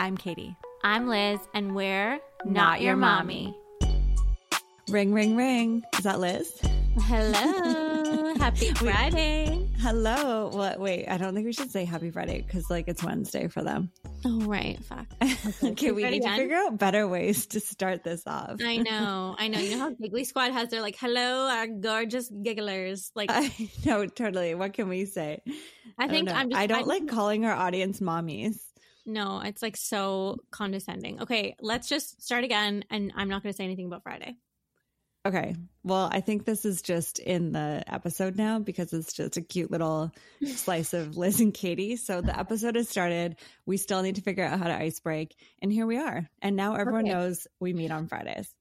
I'm Katie. I'm Liz, and we're not, not your mommy. Ring, ring, ring. Is that Liz? Hello. happy Friday. Hello. Well, wait, I don't think we should say happy Friday because, like, it's Wednesday for them. Oh, right. Fuck. Okay, okay we need to figure out better ways to start this off. I know. I know. You know how Giggly Squad has their, like, hello, our gorgeous gigglers. Like, I know, totally. What can we say? I think I am just, I don't I, like calling our audience mommies. No, it's like so condescending. Okay, let's just start again. And I'm not going to say anything about Friday. Okay. Well, I think this is just in the episode now because it's just a cute little slice of Liz and Katie. So the episode has started. We still need to figure out how to ice break. And here we are. And now everyone okay. knows we meet on Fridays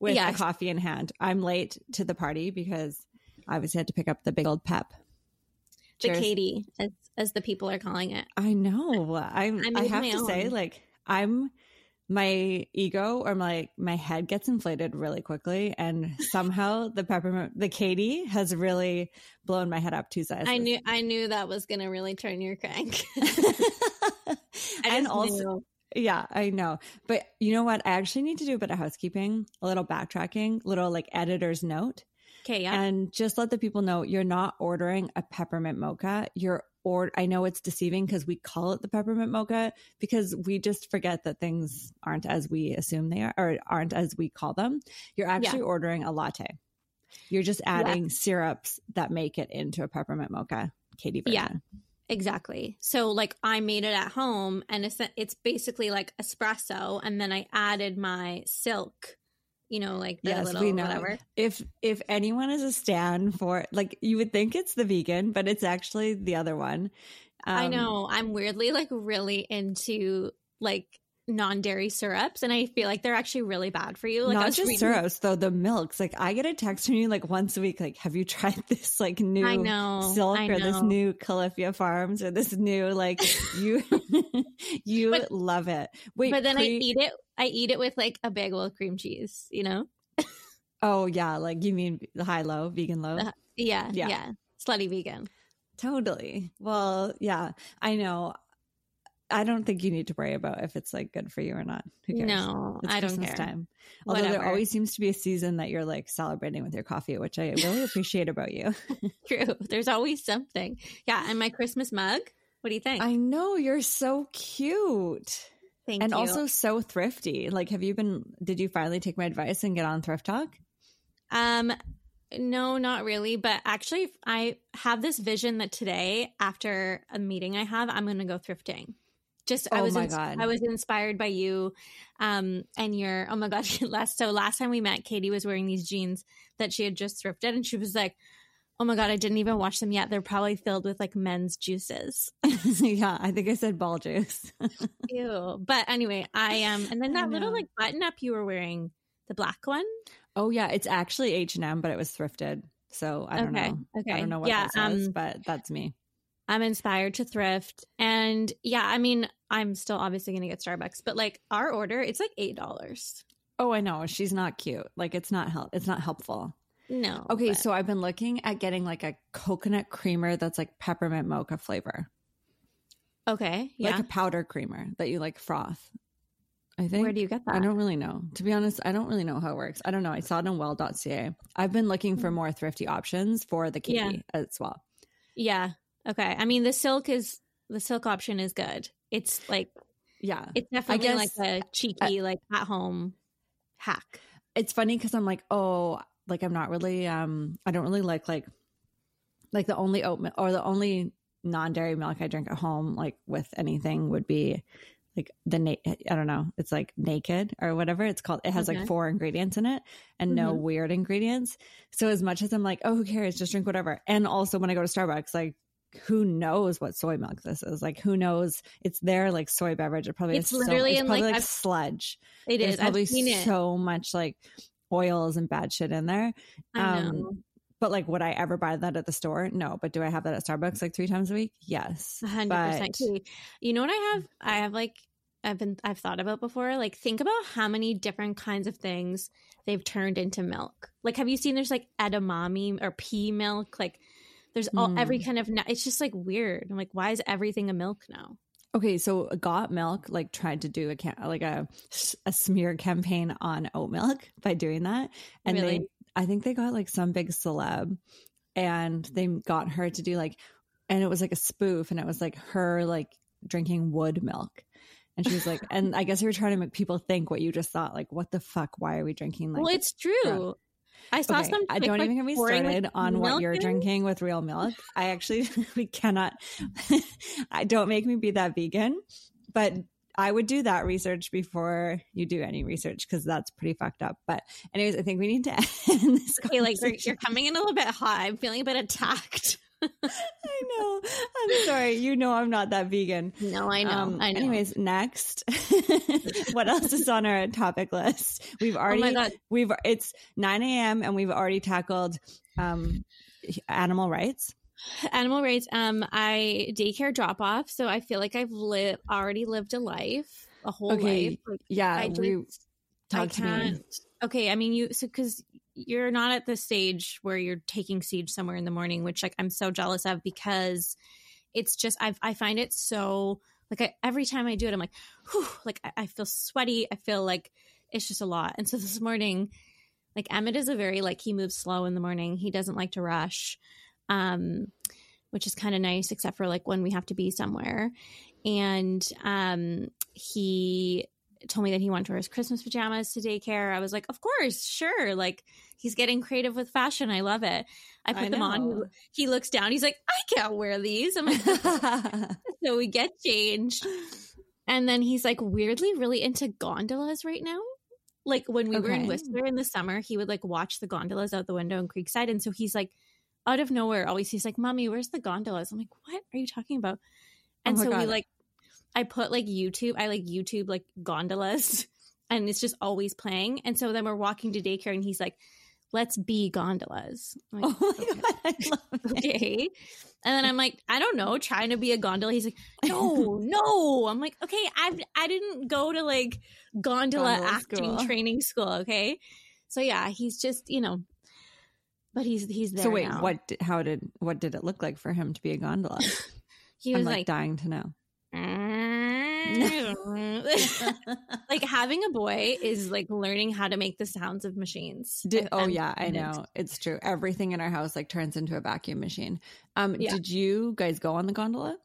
with a coffee in hand. I'm late to the party because I obviously had to pick up the big old pep. The Katie, as, as the people are calling it. I know. I'm, I have to own. say, like, I'm my ego or my my head gets inflated really quickly and somehow the peppermint the katie has really blown my head up two sizes i knew i knew that was gonna really turn your crank and also knew. yeah i know but you know what i actually need to do a bit of housekeeping a little backtracking little like editor's note Okay, yeah. And just let the people know you're not ordering a peppermint mocha. You're or I know it's deceiving because we call it the peppermint mocha because we just forget that things aren't as we assume they are or aren't as we call them. You're actually yeah. ordering a latte. You're just adding yeah. syrups that make it into a peppermint mocha, Katie version. Yeah. Exactly. So like I made it at home and it's it's basically like espresso and then I added my silk you know, like the yes, little we know. whatever. If if anyone is a stand for like you would think it's the vegan, but it's actually the other one. Um, I know. I'm weirdly like really into like non-dairy syrups and i feel like they're actually really bad for you. Like not just reading- syrups though the milks. Like i get a text from you like once a week like have you tried this like new I know, silk I or this new califia farms or this new like you you but, love it. Wait but then pre- i eat it i eat it with like a bagel with cream cheese you know? Oh yeah like you mean the high low vegan low? Uh, yeah, yeah. yeah slutty vegan. Totally. Well, yeah, I know. I don't think you need to worry about if it's like good for you or not. No, it's I don't care. Time. Although Whatever. there always seems to be a season that you're like celebrating with your coffee, which I really appreciate about you. True. There's always something. Yeah, and my Christmas mug. What do you think? I know you're so cute. Thank and you. also so thrifty. Like, have you been? Did you finally take my advice and get on Thrift Talk? Um, no, not really. But actually, I have this vision that today, after a meeting I have, I'm going to go thrifting just oh I was ins- I was inspired by you um and your oh my god last so last time we met Katie was wearing these jeans that she had just thrifted and she was like oh my god I didn't even wash them yet. They're probably filled with like men's juices. Yeah I think I said ball juice. Ew. But anyway I am um, and then that little like button up you were wearing the black one? Oh yeah it's actually H&M but it was thrifted. So I don't okay. know. Okay I don't know what yeah, that says um, but that's me I'm inspired to thrift. And yeah, I mean, I'm still obviously going to get Starbucks, but like our order, it's like $8. Oh, I know. She's not cute. Like it's not help it's not helpful. No. Okay, but... so I've been looking at getting like a coconut creamer that's like peppermint mocha flavor. Okay. Yeah. Like a powder creamer that you like froth. I think. Where do you get that? I don't really know. To be honest, I don't really know how it works. I don't know. I saw it on well.ca. I've been looking for mm. more thrifty options for the Katie yeah. as well. Yeah. Okay. I mean, the silk is the silk option is good. It's like, yeah, it's definitely guess, like a cheeky, like at home hack. It's funny because I'm like, oh, like I'm not really, um, I don't really like like, like the only oat milk or the only non dairy milk I drink at home, like with anything, would be like the na- I don't know, it's like naked or whatever it's called. It has okay. like four ingredients in it and mm-hmm. no weird ingredients. So as much as I'm like, oh, who cares? Just drink whatever. And also when I go to Starbucks, like who knows what soy milk this is? Like, who knows? It's their like soy beverage. It probably it's literally so, it's probably like, like sludge. It There's is. probably so much like oils and bad shit in there. Um, but like, would I ever buy that at the store? No. But do I have that at Starbucks like three times a week? Yes. hundred percent. You know what I have? I have like I've been I've thought about before. Like, think about how many different kinds of things they've turned into milk. Like, have you seen? There's like edamame or pea milk. Like there's all mm. every kind of. It's just like weird. I'm like, why is everything a milk now? Okay, so Got Milk like tried to do a like a a smear campaign on oat milk by doing that, and really? they I think they got like some big celeb, and they got her to do like, and it was like a spoof, and it was like her like drinking wood milk. And she was like, and I guess you were trying to make people think what you just thought, like, what the fuck? Why are we drinking like? Well, it's true. I saw okay, some. I don't even get me started on what you're in? drinking with real milk. I actually we cannot. I don't make me be that vegan, but I would do that research before you do any research because that's pretty fucked up. But anyways, I think we need to end this. Okay, like you're coming in a little bit hot. I'm feeling a bit attacked. I know. I'm sorry. You know I'm not that vegan. No, I know. Um, I know. Anyways, next. what else is on our topic list? We've oh already oh we've it's 9 a.m. and we've already tackled um animal rights. Animal rights. Um, I daycare drop off, so I feel like I've lived already lived a life, a whole okay. life. Like, yeah, I just, we talk I can't. Okay, I mean you so because you're not at the stage where you're taking siege somewhere in the morning, which like I'm so jealous of because it's just I I find it so like I, every time I do it, I'm like, whew, like I, I feel sweaty. I feel like it's just a lot. And so this morning, like Emmett is a very like he moves slow in the morning. He doesn't like to rush, um, which is kind of nice, except for like when we have to be somewhere. And um, he told me that he wanted to wear his Christmas pajamas to daycare. I was like, of course, sure. Like he's getting creative with fashion. I love it. I put I them on. He looks down. He's like, I can't wear these. I'm like, so we get changed. And then he's like weirdly really into gondolas right now. Like when we okay. were in Whistler in the summer, he would like watch the gondolas out the window in Creekside. And so he's like out of nowhere, always he's like, Mommy, where's the gondolas? I'm like, What are you talking about? Oh and oh so God. we like I put like YouTube, I like YouTube like gondolas and it's just always playing. And so then we're walking to daycare and he's like, let's be gondolas. Like, oh okay. God, I love it. okay. And then I'm like, I don't know, trying to be a gondola. He's like, no, no. I'm like, okay, I've I didn't go to like gondola, gondola acting school. training school. Okay. So yeah, he's just, you know, but he's he's there. So wait, now. what? How did what did it look like for him to be a gondola? he was I'm, like, like dying to know. Like having a boy is like learning how to make the sounds of machines. Did, oh yeah, I know. It's true. Everything in our house like turns into a vacuum machine. Um yeah. did you guys go on the gondola?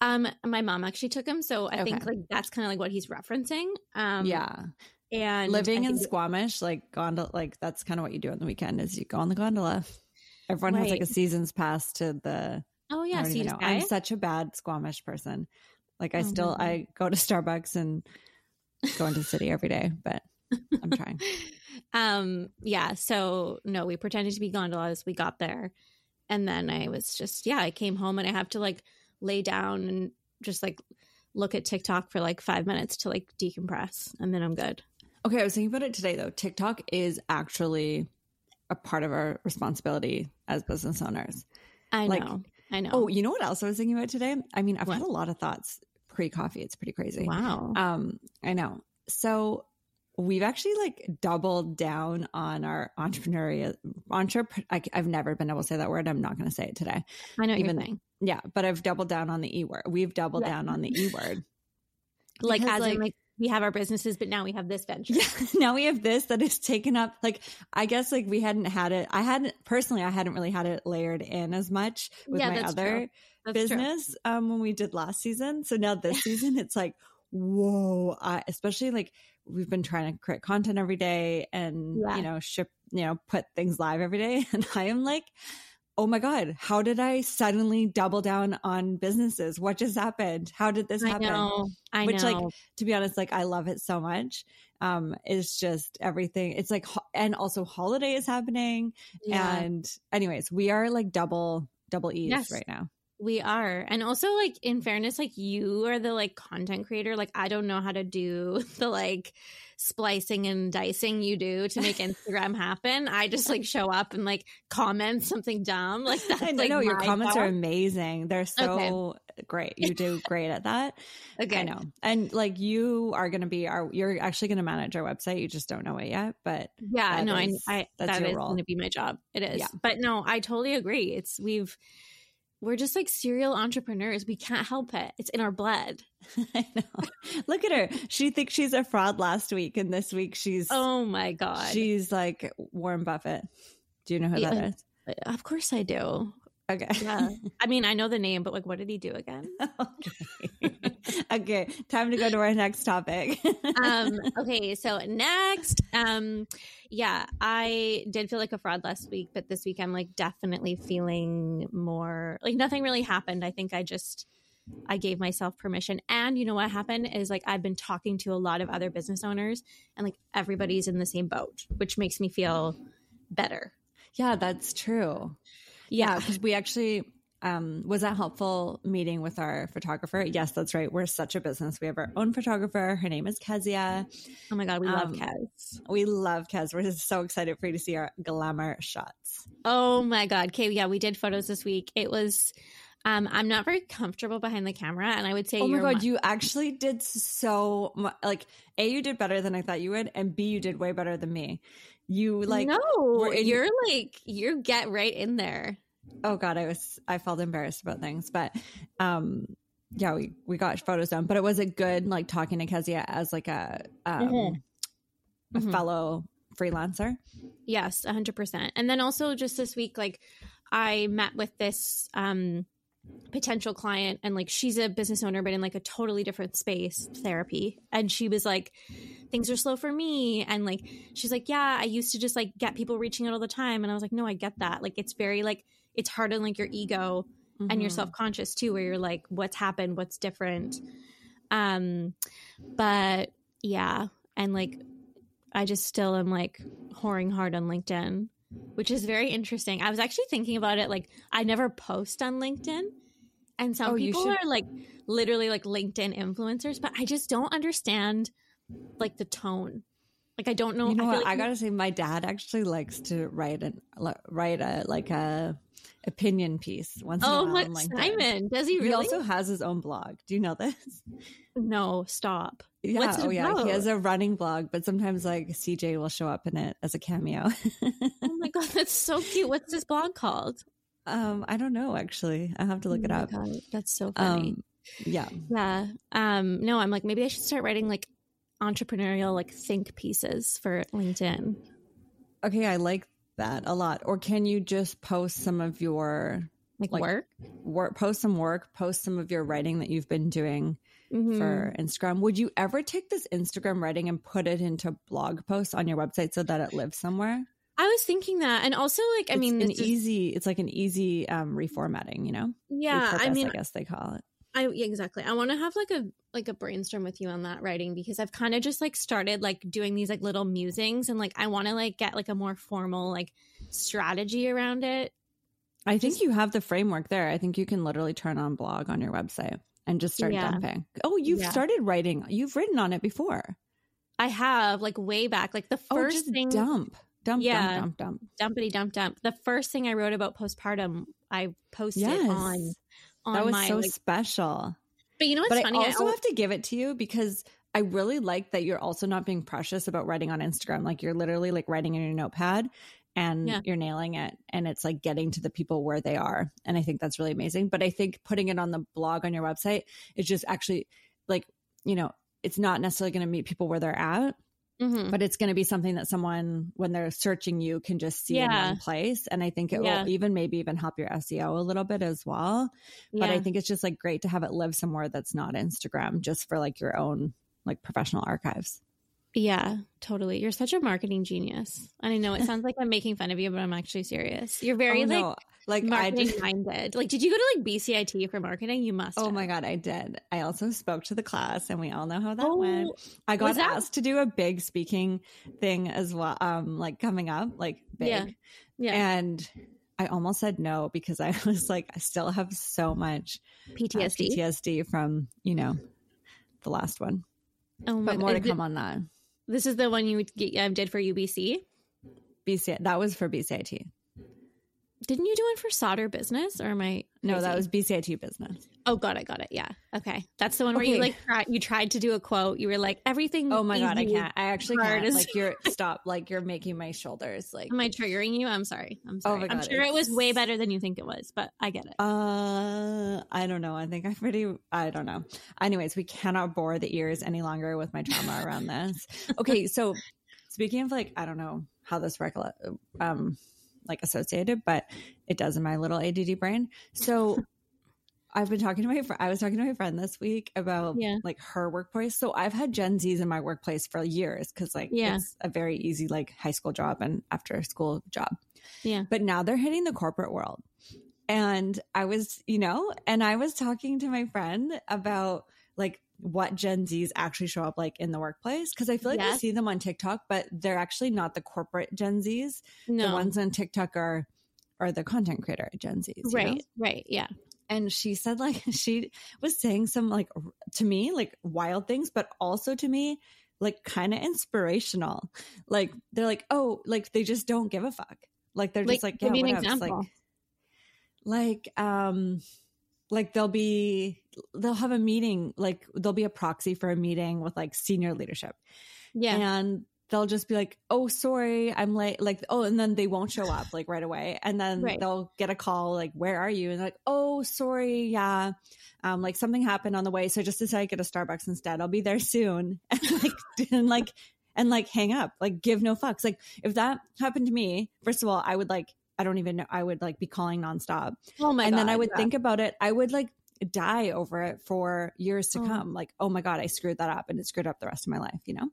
Um my mom actually took him, so I okay. think like that's kind of like what he's referencing. Um Yeah. And living in Squamish, like gondola like that's kind of what you do on the weekend is you go on the gondola. Everyone right. has like a season's pass to the Oh yeah, I'm such a bad Squamish person. Like I oh, still I go to Starbucks and go into the city every day, but I'm trying. um yeah, so no, we pretended to be gondolas. We got there. And then I was just yeah, I came home and I have to like lay down and just like look at TikTok for like 5 minutes to like decompress and then I'm good. Okay, I was thinking about it today though. TikTok is actually a part of our responsibility as business owners. I like, know. I know. Oh, you know what else I was thinking about today? I mean, I've what? had a lot of thoughts pre coffee. It's pretty crazy. Wow. Um, I know. So we've actually like doubled down on our entrepreneurial entrepreneur. I, have never been able to say that word. I'm not going to say it today. I know even saying. Yeah, but I've doubled down on the e word. We've doubled yeah. down on the e word. like as like, in like we have our businesses, but now we have this venture. Yeah, now we have this that is taken up. Like, I guess like we hadn't had it. I hadn't personally, I hadn't really had it layered in as much with yeah, my other business um, when we did last season. So now this season, it's like, whoa! I, especially like we've been trying to create content every day and yeah. you know ship, you know, put things live every day, and I am like oh my God, how did I suddenly double down on businesses? What just happened? How did this happen? I know. I Which, know. like, to be honest, like, I love it so much. Um, it's just everything. It's like, and also holiday is happening. Yeah. And, anyways, we are like double, double E's yes. right now. We are. And also like in fairness, like you are the like content creator. Like I don't know how to do the like splicing and dicing you do to make Instagram happen. I just like show up and like comment something dumb. Like that's I know like, your comments are amazing. They're so okay. great. You do great at that. okay. I know. And like you are gonna be our you're actually gonna manage our website. You just don't know it yet. But yeah, no, is, I, I that's that is gonna be my job. It is. Yeah. But no, I totally agree. It's we've we're just like serial entrepreneurs. We can't help it. It's in our blood. I know. Look at her. She thinks she's a fraud last week, and this week she's oh my god, she's like Warren Buffett. Do you know who yeah, that is? Of course I do. Okay. Yeah. I mean, I know the name, but like, what did he do again? okay. okay. Time to go to our next topic. um, okay. So next, um, yeah, I did feel like a fraud last week, but this week I'm like definitely feeling more like nothing really happened. I think I just, I gave myself permission. And you know what happened is like I've been talking to a lot of other business owners and like everybody's in the same boat, which makes me feel better. Yeah, that's true. Yeah, because we actually um, was that helpful meeting with our photographer? Yes, that's right. We're such a business. We have our own photographer. Her name is Kezia. Oh my God, we love um, Kez. We love Kez. We're just so excited for you to see our glamour shots. Oh my God. Okay, yeah, we did photos this week. It was um, I'm not very comfortable behind the camera, and I would say, oh my god, you actually did so much. Like, a you did better than I thought you would, and b you did way better than me. You like no, in- you're like you get right in there. Oh god, I was I felt embarrassed about things, but um yeah, we we got photos done, but it was a good like talking to Kezia as like a um mm-hmm. a mm-hmm. fellow freelancer. Yes, 100%. And then also just this week like I met with this um potential client and like she's a business owner but in like a totally different space therapy and she was like things are slow for me. And like she's like yeah i used to just like get people reaching out all the time. And i was like no i get that. Like it's very like it's hard on like your ego mm-hmm. and you're self-conscious too where you're like what's happened? What's different? Um but yeah. And like i just still am like whoring hard on linkedin which is very interesting. I was actually thinking about it like i never post on linkedin. And some oh, people are like literally like linkedin influencers but i just don't understand like the tone. Like I don't know. You know I, what? Like I gotta say, my dad actually likes to write a write a like a opinion piece once oh, in a while. Oh, Simon, does he really? He also has his own blog. Do you know this? No, stop. Yeah, What's oh yeah, he has a running blog, but sometimes like CJ will show up in it as a cameo. oh my god, that's so cute. What's this blog called? Um, I don't know actually. I have to look oh it up. God, that's so funny. Um, yeah. Yeah. Um, no, I'm like maybe I should start writing like entrepreneurial like think pieces for LinkedIn. Okay, I like that a lot. Or can you just post some of your like, like work? Work post some work, post some of your writing that you've been doing mm-hmm. for Instagram. Would you ever take this Instagram writing and put it into blog posts on your website so that it lives somewhere? I was thinking that, and also like I it's mean, an easy. It's like an easy um, reformatting, you know. Yeah, Repurpose, I mean, I guess they call it. I yeah, exactly. I want to have like a like a brainstorm with you on that writing because I've kind of just like started like doing these like little musings and like I want to like get like a more formal like strategy around it. I think you have the framework there. I think you can literally turn on blog on your website and just start yeah. dumping. Oh, you've yeah. started writing. You've written on it before. I have like way back. Like the oh, first oh, thing dump. Dump, yeah, dump, dump, dump. Dumpity dump dump. The first thing I wrote about postpartum, I posted yes. on on that was my, so like, special. But you know what's but funny? I also I have to give it to you because I really like that you're also not being precious about writing on Instagram. Like you're literally like writing in your notepad and yeah. you're nailing it and it's like getting to the people where they are. And I think that's really amazing. But I think putting it on the blog on your website is just actually like, you know, it's not necessarily going to meet people where they're at. Mm-hmm. But it's going to be something that someone, when they're searching you, can just see yeah. in one place. And I think it yeah. will even maybe even help your SEO a little bit as well. Yeah. But I think it's just like great to have it live somewhere that's not Instagram, just for like your own like professional archives. Yeah, totally. You're such a marketing genius. And I know it sounds like I'm making fun of you, but I'm actually serious. You're very oh, like no. Like marketing I minded. Like, did you go to like BCIT for marketing? You must. Oh have. my god, I did. I also spoke to the class, and we all know how that oh, went. I got that- asked to do a big speaking thing as well. Um, like coming up, like big, yeah, yeah. and. I almost said no because I was like, I still have so much PTSD, uh, PTSD from you know the last one. Oh my! God. But more to come on that. This is the one you um, did for UBC. BC that was for BCIT. Didn't you do one for Sauder business or am I crazy? No, that was BCIT business. Oh, got it, got it. Yeah. Okay. That's the one where okay. you like try, you tried to do a quote. You were like everything Oh my god, I can't. I actually can't. Is- like you're stop. Like you're making my shoulders like Am I triggering you? I'm sorry. I'm sorry. Oh my god, I'm sure it was way better than you think it was, but I get it. Uh I don't know. I think I'm pretty I don't know. Anyways, we cannot bore the ears any longer with my trauma around this. Okay, so speaking of like I don't know how this recollect um like associated, but it does in my little ADD brain. So I've been talking to my friend. I was talking to my friend this week about yeah. like her workplace. So I've had Gen Zs in my workplace for years because like yeah. it's a very easy like high school job and after school job. Yeah. But now they're hitting the corporate world. And I was, you know, and I was talking to my friend about like what Gen Zs actually show up like in the workplace because I feel like yes. we see them on TikTok, but they're actually not the corporate Gen Zs. No. The ones on TikTok are are the content creator Gen Zs. Right, know? right, yeah. And she said like she was saying some like to me like wild things, but also to me like kind of inspirational. Like they're like, oh, like they just don't give a fuck. Like they're just like, yeah, whatever. Like, like um like they'll be they'll have a meeting like there'll be a proxy for a meeting with like senior leadership. Yeah. And they'll just be like oh sorry i'm late like oh and then they won't show up like right away. And then right. they'll get a call like where are you? And like oh sorry yeah um like something happened on the way so I just decided to get a starbucks instead. I'll be there soon. And like and like and like hang up like give no fucks. Like if that happened to me first of all i would like I don't even know. I would like be calling nonstop. Oh my and God, then I would yeah. think about it. I would like die over it for years to oh. come. Like, oh my God, I screwed that up and it screwed up the rest of my life, you know?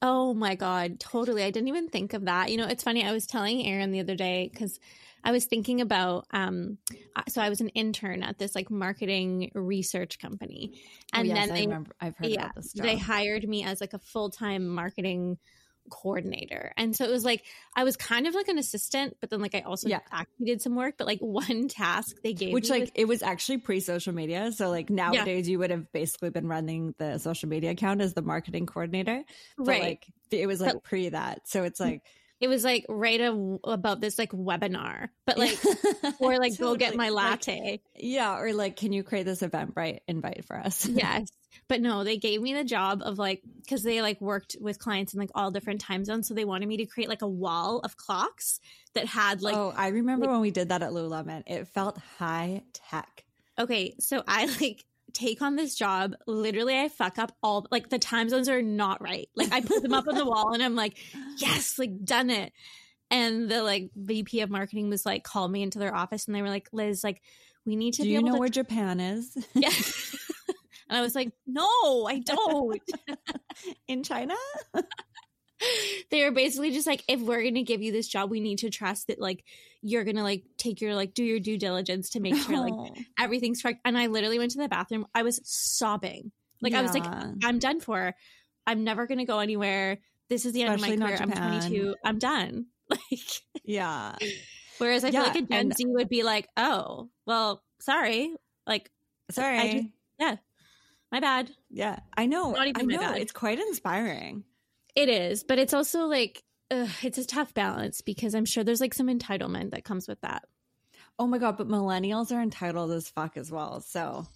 Oh my God, totally. I didn't even think of that. You know, it's funny. I was telling Aaron the other day because I was thinking about, um, so I was an intern at this like marketing research company. Oh, and oh, yes, then they, I remember, I've heard yeah, about this. They hired me as like a full time marketing coordinator. And so it was like I was kind of like an assistant, but then like I also yeah. actually did some work. But like one task they gave me Which like was- it was actually pre social media. So like nowadays yeah. you would have basically been running the social media account as the marketing coordinator. But right. like it was like but- pre that. So it's mm. like it was like write a, about this like webinar, but like or like totally. go get my latte. Like, yeah, or like can you create this event right invite for us? yes. But no, they gave me the job of like because they like worked with clients in like all different time zones, so they wanted me to create like a wall of clocks that had like. Oh, I remember like, when we did that at Lululemon. It felt high tech. Okay, so I like take on this job, literally I fuck up all like the time zones are not right. Like I put them up on the wall and I'm like, yes, like done it. And the like VP of marketing was like called me into their office and they were like, Liz, like we need to Do you know to- where Japan is? Yeah. and I was like, no, I don't. In China? they were basically just like if we're gonna give you this job we need to trust that like you're gonna like take your like do your due diligence to make sure like everything's correct. And i literally went to the bathroom. I was sobbing. Like yeah. i was like i'm done for. I'm never gonna go anywhere. This is the Especially end of my career. I'm 22 i'm done. Like yeah. whereas i yeah, feel like a gen and- z would be like oh well sorry. Like sorry. just, yeah. My bad. Yeah. I know. I know. it's quite inspiring it is, but it's also like ugh, it's a tough balance because I'm sure there's like some entitlement that comes with that. Oh my god, but millennials are entitled as fuck as well. So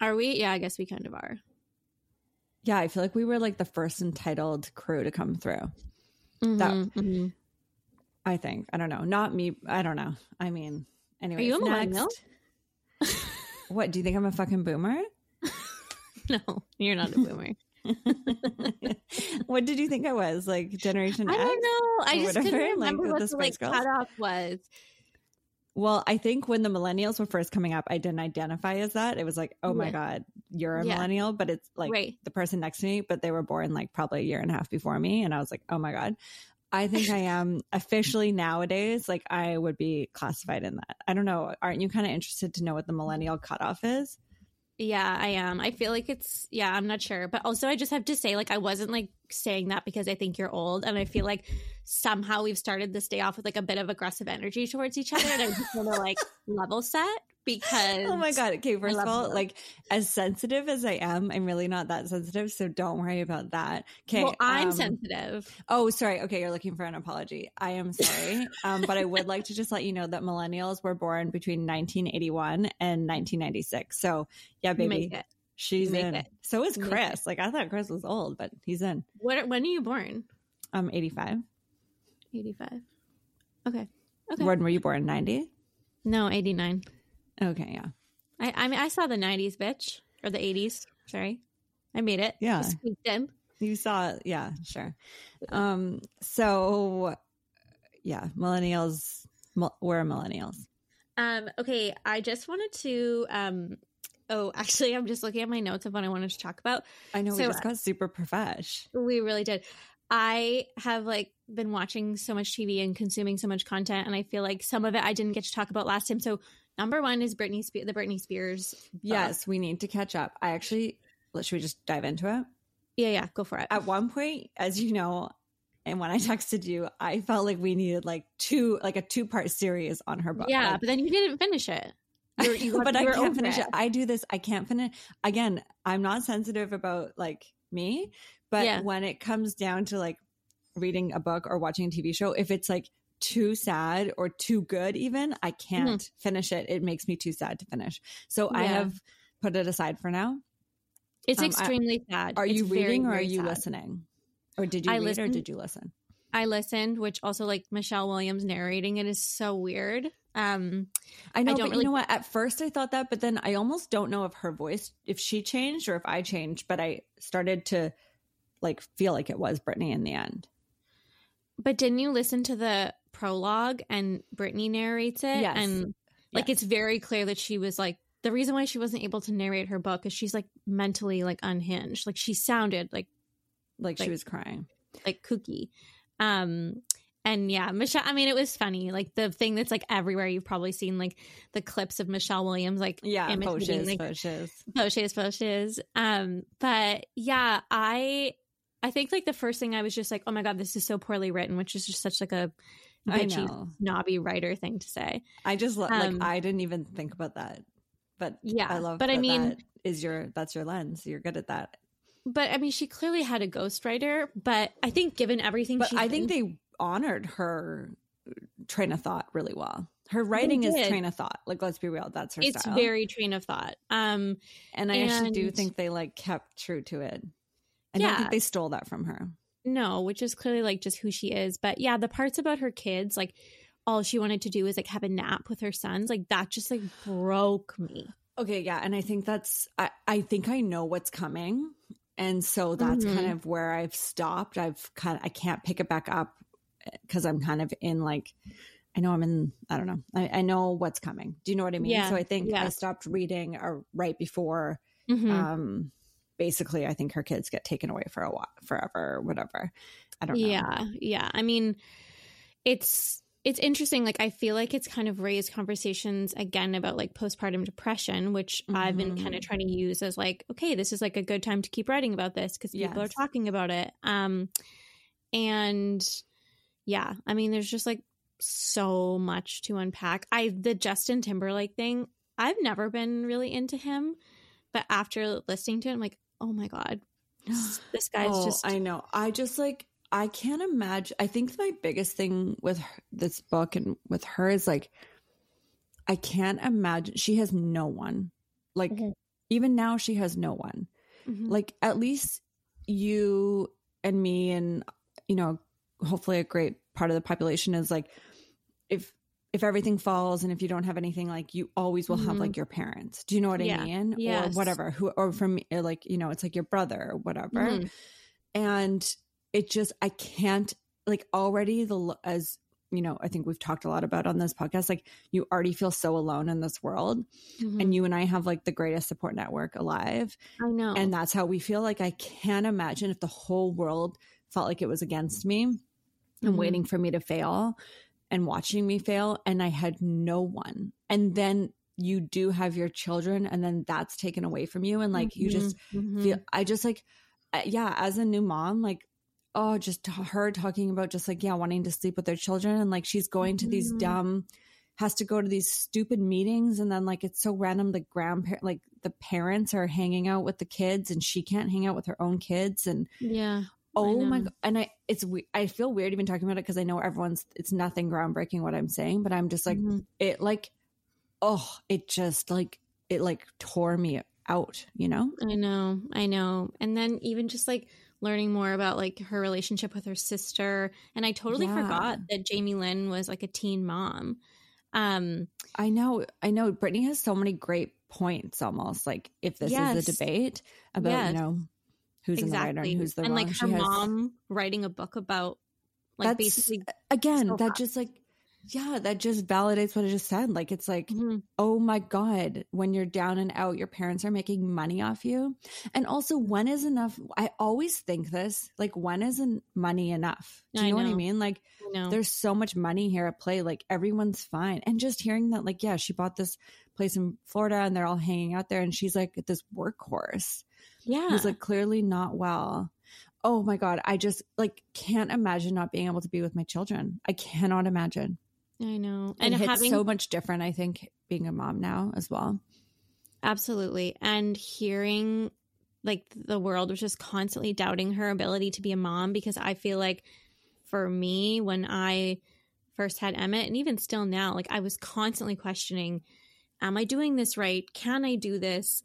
are we? Yeah, I guess we kind of are. Yeah, I feel like we were like the first entitled crew to come through. Mm-hmm, that, mm-hmm. I think. I don't know. Not me. I don't know. I mean, anyway. Are you a millennial? what? Do you think I'm a fucking boomer? no, you're not a boomer. what did you think I was? Like Generation I X? don't know. I just couldn't remember like, what the, like cutoff was. Well, I think when the millennials were first coming up, I didn't identify as that. It was like, oh my God, you're a yeah. millennial, but it's like right. the person next to me, but they were born like probably a year and a half before me. And I was like, oh my God. I think I am officially nowadays, like I would be classified in that. I don't know. Aren't you kind of interested to know what the millennial cutoff is? Yeah, I am. I feel like it's yeah, I'm not sure. But also I just have to say like I wasn't like saying that because I think you're old and I feel like somehow we've started this day off with like a bit of aggressive energy towards each other and I just want to like level set. Because oh my god. Okay first of all like as sensitive as i am i'm really not that sensitive so don't worry about that. Okay well, i'm um, sensitive. oh sorry. Okay you're looking for an apology. I am sorry um, but i would like to just let you know that millennials were born between 1981 and 1996 so yeah baby she's in. it. so is chris. Like i thought chris was old but he's in. What when are you born? Um 85 85 okay. Okay. When were you born? 90 no 89 Okay, yeah. I I mean I saw the '90s, bitch, or the '80s. Sorry, I made it. Yeah, in. You saw, yeah, sure. Um, so yeah, millennials. We're millennials. Um. Okay, I just wanted to. Um. Oh, actually, I'm just looking at my notes of what I wanted to talk about. I know so, we just got super profesh. We really did. I have like been watching so much TV and consuming so much content, and I feel like some of it I didn't get to talk about last time. So Number one is Britney Spears, the Britney Spears. Book. Yes, we need to catch up. I actually, should we just dive into it? Yeah, yeah, go for it. At one point, as you know, and when I texted you, I felt like we needed like two, like a two part series on her book. Yeah, like, but then you didn't finish it. You're, you but I can't finish it. it. I do this. I can't finish. Again, I'm not sensitive about like me, but yeah. when it comes down to like reading a book or watching a TV show, if it's like too sad or too good even i can't mm-hmm. finish it. It makes me too sad to finish. So yeah. i have put it aside for now. It's um, extremely I, sad. Are it's you reading very, or are you sad. listening? Or did you I read listened, or did you listen? I listened which also like michelle williams narrating it is so weird. Um i know I don't but really- you know what? At first i thought that but then i almost don't know if her voice if she changed or if i changed but i started to like feel like it was britney in the end. But didn't you listen to the prologue and Britney narrates it? Yes. And like yes. it's very clear that she was like the reason why she wasn't able to narrate her book is she's like mentally like unhinged. Like she sounded like like, like she was crying. Like kooky. Um and yeah, Michelle, I mean, it was funny. Like the thing that's like everywhere, you've probably seen like the clips of Michelle Williams, like, yeah, imitating, poches, like, poches, poches, poches. Um, but yeah, I, I think like the first thing I was just like, oh my god, this is so poorly written, which is just such like a bitchy, snobby writer thing to say. I just um, like I didn't even think about that, but yeah, I love. But I mean, is your that's your lens. You're good at that. But I mean, she clearly had a ghostwriter. But I think given everything, but I think they honored her train of thought really well. Her writing is train of thought. Like, let's be real, that's her. It's style. very train of thought. Um, and I and, actually do think they like kept true to it. I yeah. don't think they stole that from her. No, which is clearly like just who she is. But yeah, the parts about her kids, like all she wanted to do was like have a nap with her sons, like that just like broke me. Okay, yeah. And I think that's I, I think I know what's coming. And so that's mm-hmm. kind of where I've stopped. I've kind of I can't pick it back up because I'm kind of in like I know I'm in I don't know. I, I know what's coming. Do you know what I mean? Yeah, so I think yeah. I stopped reading or uh, right before mm-hmm. um basically I think her kids get taken away for a while, forever or whatever. I don't know. Yeah. Yeah. I mean, it's it's interesting like I feel like it's kind of raised conversations again about like postpartum depression, which mm-hmm. I've been kind of mm-hmm. trying to use as like okay, this is like a good time to keep writing about this because people yes. are talking about it. Um and yeah, I mean there's just like so much to unpack. I the Justin Timberlake thing, I've never been really into him, but after listening to it, I'm like, oh my god, this guy's oh, just. I know. I just like I can't imagine. I think my biggest thing with her, this book and with her is like, I can't imagine. She has no one. Like, mm-hmm. even now, she has no one. Mm-hmm. Like, at least you and me, and, you know, hopefully a great part of the population is like, if if everything falls and if you don't have anything like you always will mm-hmm. have like your parents do you know what yeah. i mean yes. or whatever who or from like you know it's like your brother or whatever mm-hmm. and it just i can't like already the as you know i think we've talked a lot about on this podcast like you already feel so alone in this world mm-hmm. and you and i have like the greatest support network alive i know and that's how we feel like i can't imagine if the whole world felt like it was against me and mm-hmm. waiting for me to fail and watching me fail and I had no one. And then you do have your children and then that's taken away from you and like mm-hmm, you just mm-hmm. feel I just like uh, yeah, as a new mom like oh just her talking about just like yeah, wanting to sleep with their children and like she's going to these mm-hmm. dumb has to go to these stupid meetings and then like it's so random the grandparent like the parents are hanging out with the kids and she can't hang out with her own kids and yeah oh my god and i it's i feel weird even talking about it because i know everyone's it's nothing groundbreaking what i'm saying but i'm just like mm-hmm. it like oh it just like it like tore me out you know i know i know and then even just like learning more about like her relationship with her sister and i totally yeah. forgot that jamie lynn was like a teen mom um, I know, I know. Britney has so many great points. Almost like if this yes. is a debate about yes. you know who's exactly. in the right and who's the and like her mom writing a book about like basically again that just like yeah, that just validates what I just said. Like, it's like, mm-hmm. oh my God, when you're down and out, your parents are making money off you. And also, when is enough? I always think this like, when isn't money enough? Do you know, know, what I mean? Like, I there's so much money here at play. Like, everyone's fine. And just hearing that, like, yeah, she bought this place in Florida and they're all hanging out there. And she's like this workhorse. Yeah. Who's like clearly not well oh my god i just like can't imagine not being able to be with my children i cannot imagine I know. And, and it's so much different, I think, being a mom now as well. Absolutely. And hearing like the world was just constantly doubting her ability to be a mom because I feel like for me, when I first had Emmett, and even still now, like I was constantly questioning, am I doing this right? Can I do this?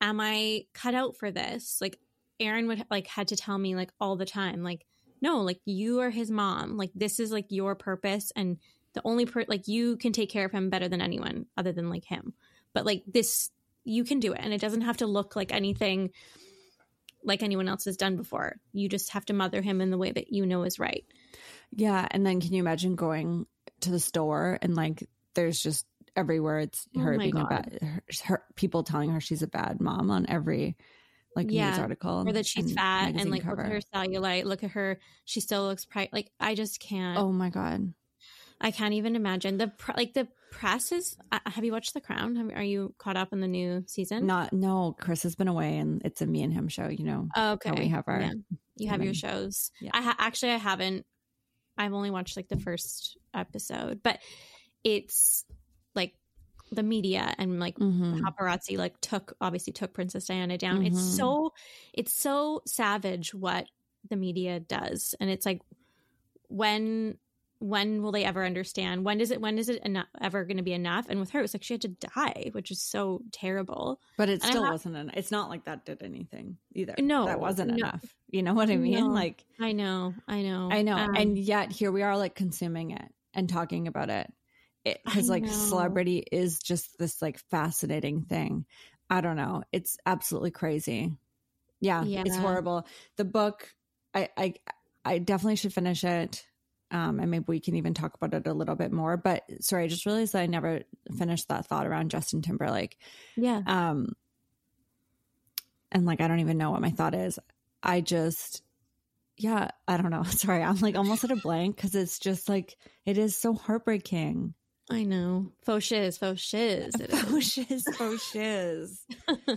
Am I cut out for this? Like Aaron would like had to tell me like all the time, like, no, like you are his mom. Like this is like your purpose and the only per like you can take care of him better than anyone other than like him but like this you can do it and it doesn't have to look like anything like anyone else has done before you just have to mother him in the way that you know is right yeah and then can you imagine going to the store and like there's just everywhere it's oh her oh being God. a bad her, her, people telling her she's a bad mom on every like yeah. news article or that she's and fat and like cover. look at her cellulite look at her she still looks bright like i just can't oh my god I can't even imagine the like the press is. Uh, have you watched The Crown? Have, are you caught up in the new season? Not no. Chris has been away, and it's a me and him show. You know. okay. we have our. Yeah. You have your shows. Yeah. I ha- actually I haven't. I've only watched like the first episode, but it's the media and like mm-hmm. paparazzi like took obviously took Princess Diana down. Mm-hmm. It's so it's so savage what the media does, and it's like when when will they ever understand? When does it? When is it enough, ever going to be enough? And with her, it was like she had to die, which is so terrible. But it still wasn't. Enough. It's not like that did anything either. No, that wasn't no. enough. You know what I mean? No. Like I know, I know, I know. Um, and yet here we are, like consuming it and talking about it. Because like celebrity is just this like fascinating thing. I don't know. It's absolutely crazy. Yeah, yeah. it's horrible. The book, I, I, I definitely should finish it um, and maybe we can even talk about it a little bit more. But sorry, I just realized that I never finished that thought around Justin Timberlake. Yeah. Um, and like I don't even know what my thought is. I just, yeah, I don't know. Sorry, I'm like almost at a blank because it's just like it is so heartbreaking. I know. Faux shiz, faux shiz. Faux shiz, faux shiz. um,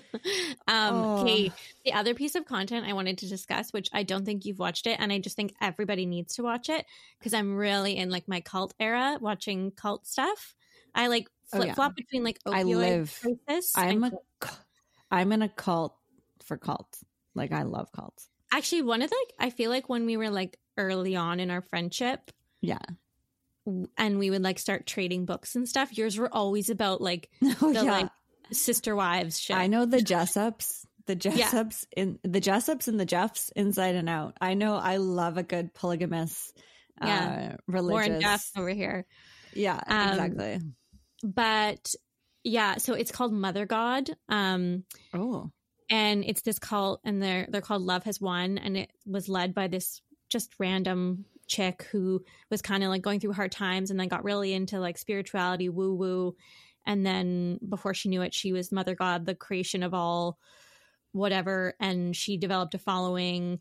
oh. Okay. The other piece of content I wanted to discuss, which I don't think you've watched it, and I just think everybody needs to watch it because I'm really in like my cult era watching cult stuff. I like flip flop oh, yeah. between like opioid I live. crisis. I'm a, I'm in a cult for cults. Like I love cults. Actually, one of the like I feel like when we were like early on in our friendship, yeah, and we would like start trading books and stuff. Yours were always about like oh, the yeah. like sister wives shit. I know the Jessops, the Jessops yeah. in the Jessops and the Jeffs inside and out. I know I love a good polygamous yeah. uh religious Warren Jeff over here. Yeah, um, exactly. But yeah, so it's called Mother God. Um Oh. And it's this cult and they're they're called Love Has Won and it was led by this just random chick who was kind of like going through hard times and then got really into like spirituality, woo woo. And then before she knew it, she was Mother God, the creation of all whatever. And she developed a following.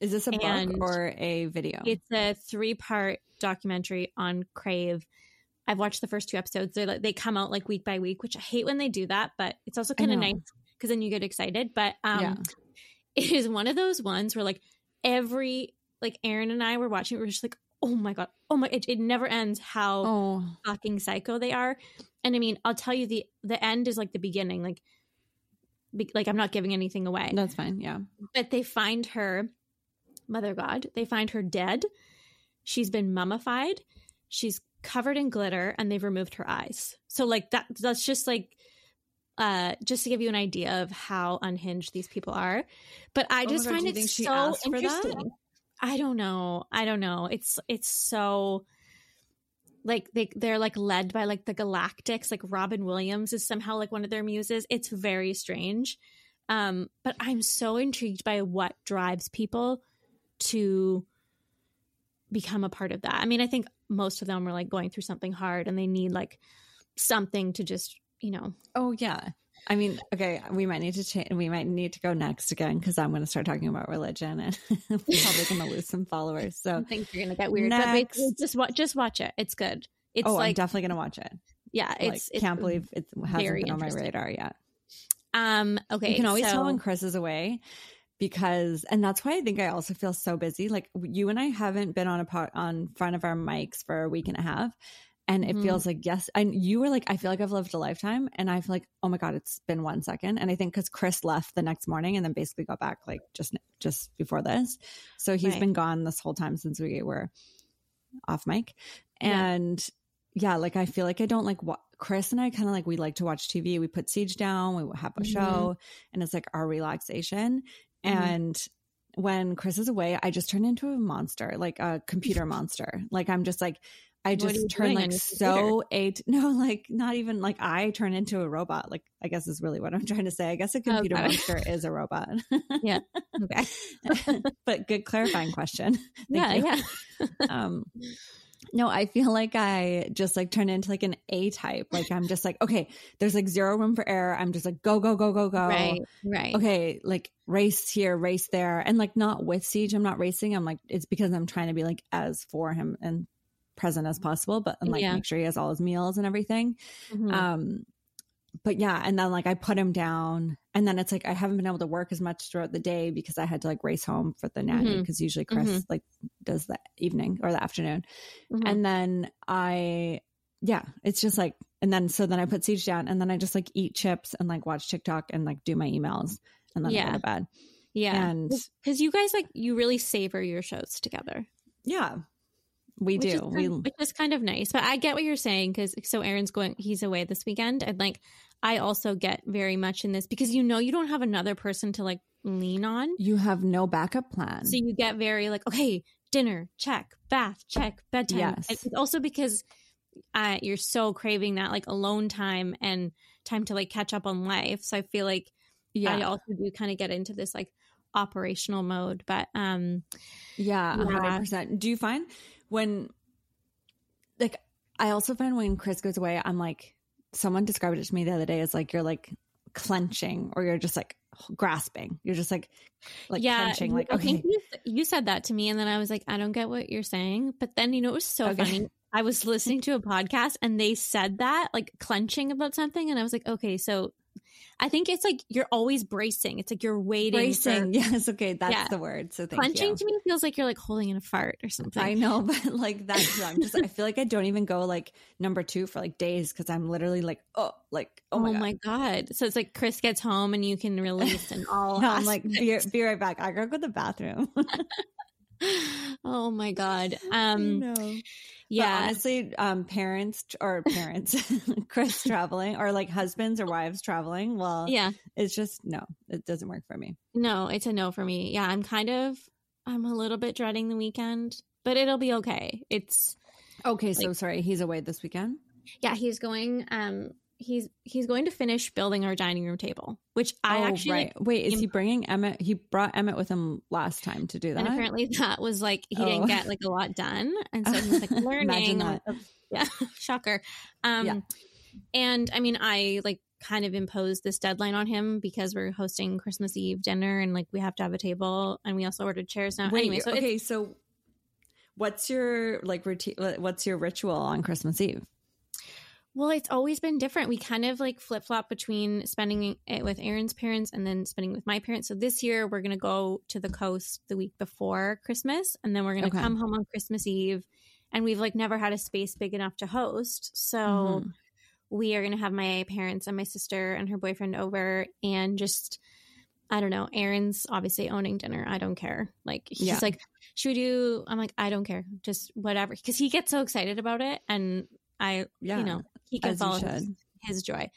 Is this a book or a video? It's a three part documentary on Crave. I've watched the first two episodes. They like they come out like week by week, which I hate when they do that, but it's also kind of nice because then you get excited. But um, yeah. it is one of those ones where like every like Aaron and I were watching, it, we were just like, oh my god, oh my, it, it never ends how oh. fucking psycho they are. And I mean, I'll tell you the the end is like the beginning, like be, like I'm not giving anything away. That's fine, yeah. But they find her, Mother God, they find her dead. She's been mummified. She's covered in glitter, and they've removed her eyes. So like that, that's just like uh, just to give you an idea of how unhinged these people are. But I oh just God, find it so interesting. I don't know. I don't know. It's it's so like they they're like led by like the Galactics. Like Robin Williams is somehow like one of their muses. It's very strange. Um, but I'm so intrigued by what drives people to become a part of that. I mean, I think most of them are like going through something hard and they need like something to just, you know. Oh yeah. I mean, okay, we might need to change. We might need to go next again because I'm going to start talking about religion, and we're probably going to lose some followers. So I think you're going to get weird. Next. But just watch, just watch it. It's good. It's oh, like, I'm definitely going to watch it. Yeah, it's. Like, it's can't believe it hasn't been on my radar yet. Um. Okay. You can always so, tell when Chris is away because, and that's why I think I also feel so busy. Like you and I haven't been on a pot on front of our mics for a week and a half and it mm-hmm. feels like yes and you were like i feel like i've lived a lifetime and i feel like oh my god it's been one second and i think because chris left the next morning and then basically got back like just just before this so he's right. been gone this whole time since we were off mic and yeah, yeah like i feel like i don't like what chris and i kind of like we like to watch tv we put siege down we have a mm-hmm. show and it's like our relaxation mm-hmm. and when Chris is away, I just turn into a monster, like a computer monster. Like I'm just like I just turn like so eight. No, like not even like I turn into a robot. Like I guess is really what I'm trying to say. I guess a computer monster is a robot. yeah. Okay. but good clarifying question. yeah. You. Yeah. um, no, I feel like I just like turn into like an A type. Like I'm just like, okay, there's like zero room for error. I'm just like, go, go, go, go, go. Right. Right. Okay. Like race here, race there. And like not with Siege. I'm not racing. I'm like, it's because I'm trying to be like as for him and present as possible, but and like yeah. make sure he has all his meals and everything. Mm-hmm. Um, but yeah, and then like I put him down, and then it's like I haven't been able to work as much throughout the day because I had to like race home for the nanny because mm-hmm. usually Chris mm-hmm. like does the evening or the afternoon, mm-hmm. and then I yeah, it's just like and then so then I put Siege down, and then I just like eat chips and like watch TikTok and like do my emails, and then yeah. I go to bed. Yeah, and because you guys like you really savor your shows together. Yeah, we which do. Is, we which is kind of nice. But I get what you're saying because so Aaron's going he's away this weekend and like I also get very much in this because you know you don't have another person to like lean on. You have no backup plan. So you get very like, okay, dinner, check, bath, check, bedtime. Yes. It's also because uh, you're so craving that like alone time and time to like catch up on life. So I feel like yeah. I also do kind of get into this like operational mode. But um yeah, hundred yeah. percent. Do you find when like I also find when Chris goes away, I'm like someone described it to me the other day as like you're like clenching or you're just like grasping. You're just like like yeah, clenching. Like okay, you, you, said that to me, and then I was like, I don't get what you're saying. But then you know it was so okay. funny. I was listening to a podcast and they said that like clenching about something, and I was like, okay, so I think it's like you're always bracing. It's like you're waiting. Bracing. For, yes. Okay. That's yeah. the word. So thank Clenching you. to me feels like you're like holding in a fart or something. I know, but like that's, I'm just, I feel like I don't even go like number two for like days because I'm literally like, oh, like, oh, my, oh God. my God. So it's like Chris gets home and you can release and all. no, I'm like, be, be right back. I gotta go to the bathroom. oh my God. Um, no. Yeah, honestly, um, parents or parents, Chris traveling or like husbands or wives traveling. Well, yeah, it's just no, it doesn't work for me. No, it's a no for me. Yeah, I'm kind of, I'm a little bit dreading the weekend, but it'll be okay. It's okay. Like, so sorry, he's away this weekend. Yeah, he's going. Um, he's he's going to finish building our dining room table, which I oh, actually right. wait. Is he bringing Emmett? He brought Emmett with him last time to do that, and apparently that was like he oh. didn't get like a lot done, and so he's like learning. yeah, shocker. Um, yeah. and I mean, I like kind of imposed this deadline on him because we're hosting Christmas Eve dinner, and like we have to have a table, and we also ordered chairs now. Wait, anyway, so okay, so what's your like routine? What's your ritual on Christmas Eve? Well, it's always been different. We kind of like flip flop between spending it with Aaron's parents and then spending with my parents. So this year we're going to go to the coast the week before Christmas and then we're going to okay. come home on Christmas Eve. And we've like never had a space big enough to host. So mm-hmm. we are going to have my parents and my sister and her boyfriend over and just I don't know. Aaron's obviously owning dinner. I don't care. Like he's yeah. like, should we do? I'm like, I don't care. Just whatever. Because he gets so excited about it, and I, yeah, you know, he can follow his, his, joy.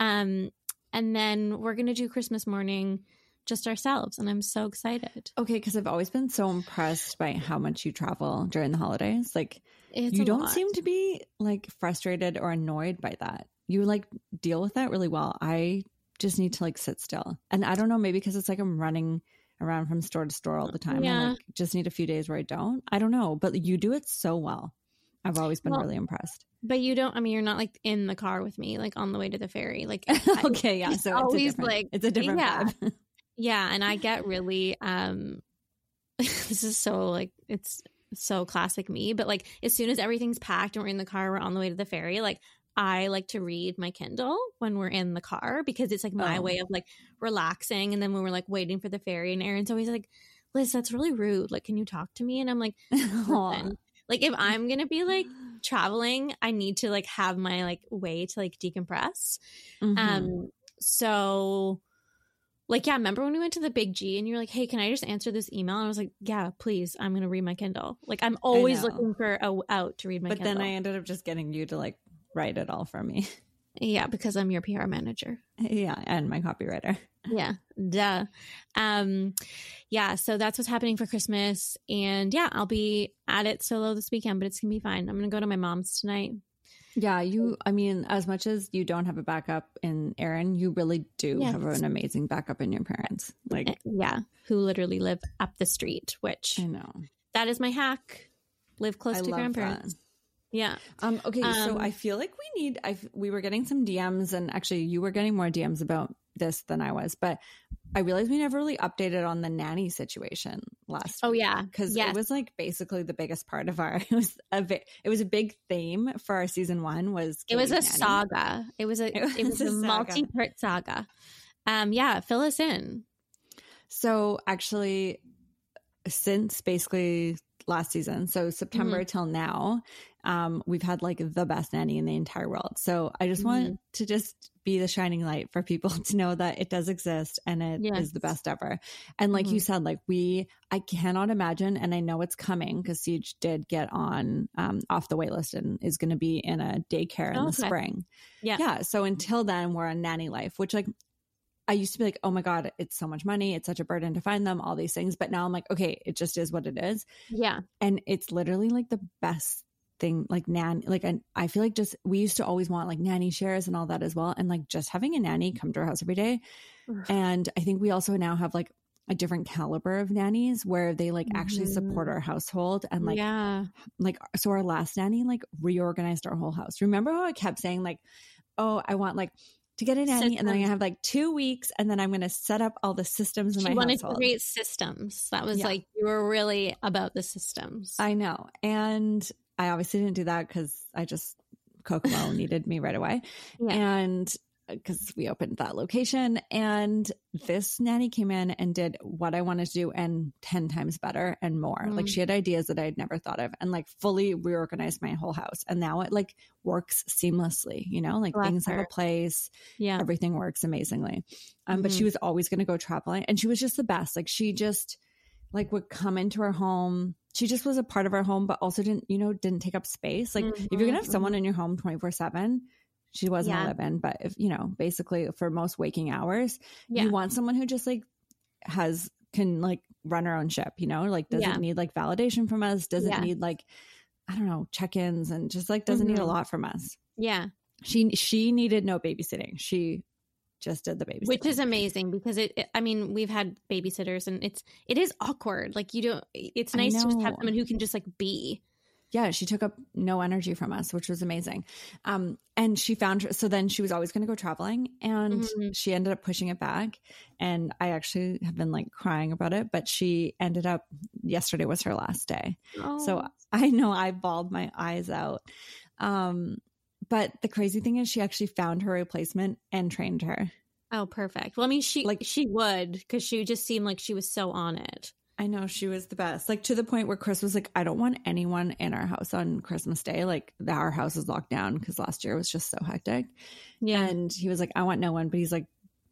Um, and then we're gonna do Christmas morning just ourselves, and I'm so excited. Okay, because I've always been so impressed by how much you travel during the holidays. Like, it's you don't lot. seem to be like frustrated or annoyed by that. You like deal with that really well. I just need to like sit still. And I don't know, maybe because it's like I'm running around from store to store all the time. Yeah. I like just need a few days where I don't. I don't know, but you do it so well. I've always been well, really impressed. But you don't. I mean, you're not like in the car with me, like on the way to the ferry. Like, okay, yeah. So always like it's a different yeah, vibe. yeah, and I get really. um This is so like it's so classic me. But like as soon as everything's packed and we're in the car, we're on the way to the ferry. Like I like to read my Kindle when we're in the car because it's like my oh. way of like relaxing. And then when we're like waiting for the ferry, and Aaron's always like, Liz, that's really rude. Like, can you talk to me? And I'm like, like if I'm gonna be like traveling, I need to like have my like way to like decompress. Mm-hmm. Um, so like yeah, remember when we went to the Big G and you're like, hey, can I just answer this email? And I was like, yeah, please. I'm gonna read my Kindle. Like I'm always looking for a out to read my. But Kindle. then I ended up just getting you to like write it all for me. Yeah, because I'm your PR manager. Yeah, and my copywriter. Yeah, duh. Um, yeah, so that's what's happening for Christmas, and yeah, I'll be at it solo this weekend, but it's gonna be fine. I'm gonna go to my mom's tonight. Yeah, you. I mean, as much as you don't have a backup in Aaron, you really do yes. have an amazing backup in your parents. Like, eh, yeah, who literally live up the street. Which I know that is my hack. Live close I to grandparents. That. Yeah. Um, okay. Um, so I feel like we need, I, we were getting some DMs and actually you were getting more DMs about this than I was, but I realized we never really updated on the nanny situation last. Oh yeah. Cause yes. it was like basically the biggest part of our, it was a, it was a big theme for our season one was, it was a nanny. saga. It was a, it was, it was a, a multi-part saga. Um, yeah. Fill us in. So actually since basically last season. So September mm-hmm. till now, um, we've had like the best nanny in the entire world. So I just mm-hmm. want to just be the shining light for people to know that it does exist and it yes. is the best ever. And like mm-hmm. you said, like we, I cannot imagine, and I know it's coming because Siege did get on um, off the waitlist and is going to be in a daycare in oh, the spring. Yeah. Yeah. So until then, we're on nanny life, which like I used to be like, oh my God, it's so much money. It's such a burden to find them, all these things. But now I'm like, okay, it just is what it is. Yeah. And it's literally like the best thing, like nan, like I, I feel like just we used to always want like nanny shares and all that as well. And like just having a nanny come to our house every day. And I think we also now have like a different caliber of nannies where they like mm-hmm. actually support mm-hmm. our household and like yeah like so our last nanny like reorganized our whole house remember how i kept saying like oh i want like to get a nanny, and then I have like two weeks, and then I'm going to set up all the systems in she my wanted household. to create systems. That was yeah. like you were really about the systems. I know, and I obviously didn't do that because I just Kokomo needed me right away, yeah. and because we opened that location and this nanny came in and did what I wanted to do and 10 times better and more. Mm. Like she had ideas that I had never thought of and like fully reorganized my whole house. And now it like works seamlessly, you know, like Bless things her. have a place. Yeah. Everything works amazingly. Um, mm-hmm. but she mm-hmm. was always going to go traveling and she was just the best. Like she just like would come into our home. She just was a part of our home, but also didn't, you know, didn't take up space. Like mm-hmm. if you're going to have someone mm-hmm. in your home 24 seven, she wasn't yeah. 11, but if, you know, basically for most waking hours, yeah. you want someone who just like has, can like run her own ship, you know, like doesn't yeah. need like validation from us, doesn't yeah. need like, I don't know, check ins and just like doesn't mm-hmm. need a mm-hmm. lot from us. Yeah. She, she needed no babysitting. She just did the babysitting. Which is amazing because it, it, I mean, we've had babysitters and it's, it is awkward. Like you don't, it's nice to just have someone who can just like be yeah, she took up no energy from us, which was amazing. Um, and she found her, so then she was always going to go traveling and mm-hmm. she ended up pushing it back. And I actually have been like crying about it, but she ended up, yesterday was her last day. Oh. So I know I bawled my eyes out. Um, but the crazy thing is, she actually found her replacement and trained her. Oh, perfect. Well, I mean, she like she would because she just seemed like she was so on it. I know she was the best. Like to the point where Chris was like, I don't want anyone in our house on Christmas Day. Like our house is locked down because last year was just so hectic. Yeah. And he was like, I want no one. But he's like,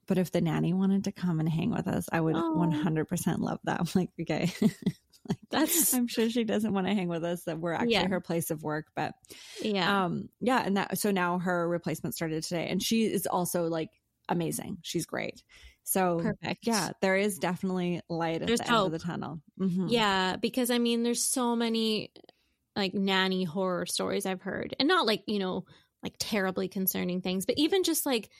but if the nanny wanted to come and hang with us, I would oh. 100% love that. I'm like, okay. like, That's I'm sure she doesn't want to hang with us that we're actually yeah. her place of work, but yeah. Um yeah, and that so now her replacement started today and she is also like amazing. She's great. So perfect. Yeah, there is definitely light at there's the hope. end of the tunnel. Mm-hmm. Yeah, because I mean, there's so many like nanny horror stories I've heard, and not like you know like terribly concerning things, but even just like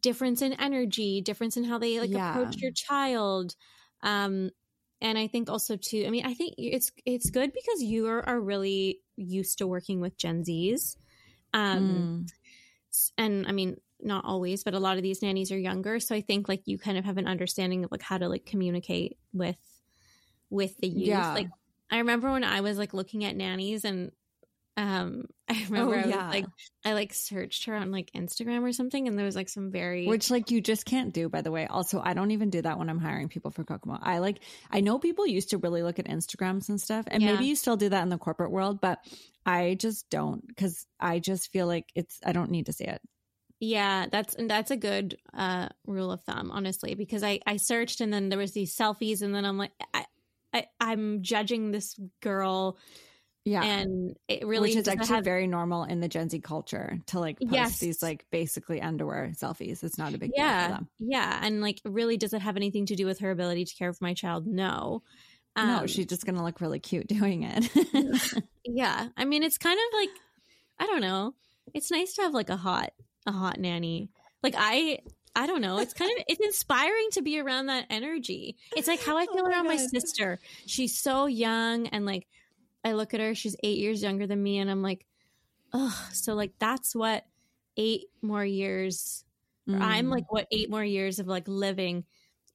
difference in energy, difference in how they like yeah. approach your child. Um, and I think also too. I mean, I think it's it's good because you are, are really used to working with Gen Zs. Um, mm. and I mean, not always, but a lot of these nannies are younger. So I think like you kind of have an understanding of like how to like communicate with with the youth. Yeah. Like I remember when I was like looking at nannies and um I remember oh, I was, yeah. like I like searched her on like Instagram or something and there was like some very Which like you just can't do by the way. Also, I don't even do that when I'm hiring people for Kokomo. I like I know people used to really look at Instagrams and stuff and yeah. maybe you still do that in the corporate world, but I just don't cuz I just feel like it's I don't need to see it. Yeah, that's and that's a good uh, rule of thumb, honestly, because I I searched and then there was these selfies, and then I'm like, I, I I'm judging this girl. Yeah, and it really which is actually have... very normal in the Gen Z culture to like post yes. these like basically underwear selfies. It's not a big yeah, deal for them. Yeah, and like, really, does it have anything to do with her ability to care for my child? No. Um, no, she's just gonna look really cute doing it. yeah, I mean, it's kind of like I don't know. It's nice to have like a hot a hot nanny. Like I I don't know. It's kind of it's inspiring to be around that energy. It's like how I feel oh around my sister. She's so young and like I look at her, she's 8 years younger than me and I'm like, "Oh, so like that's what 8 more years mm. I'm like what 8 more years of like living,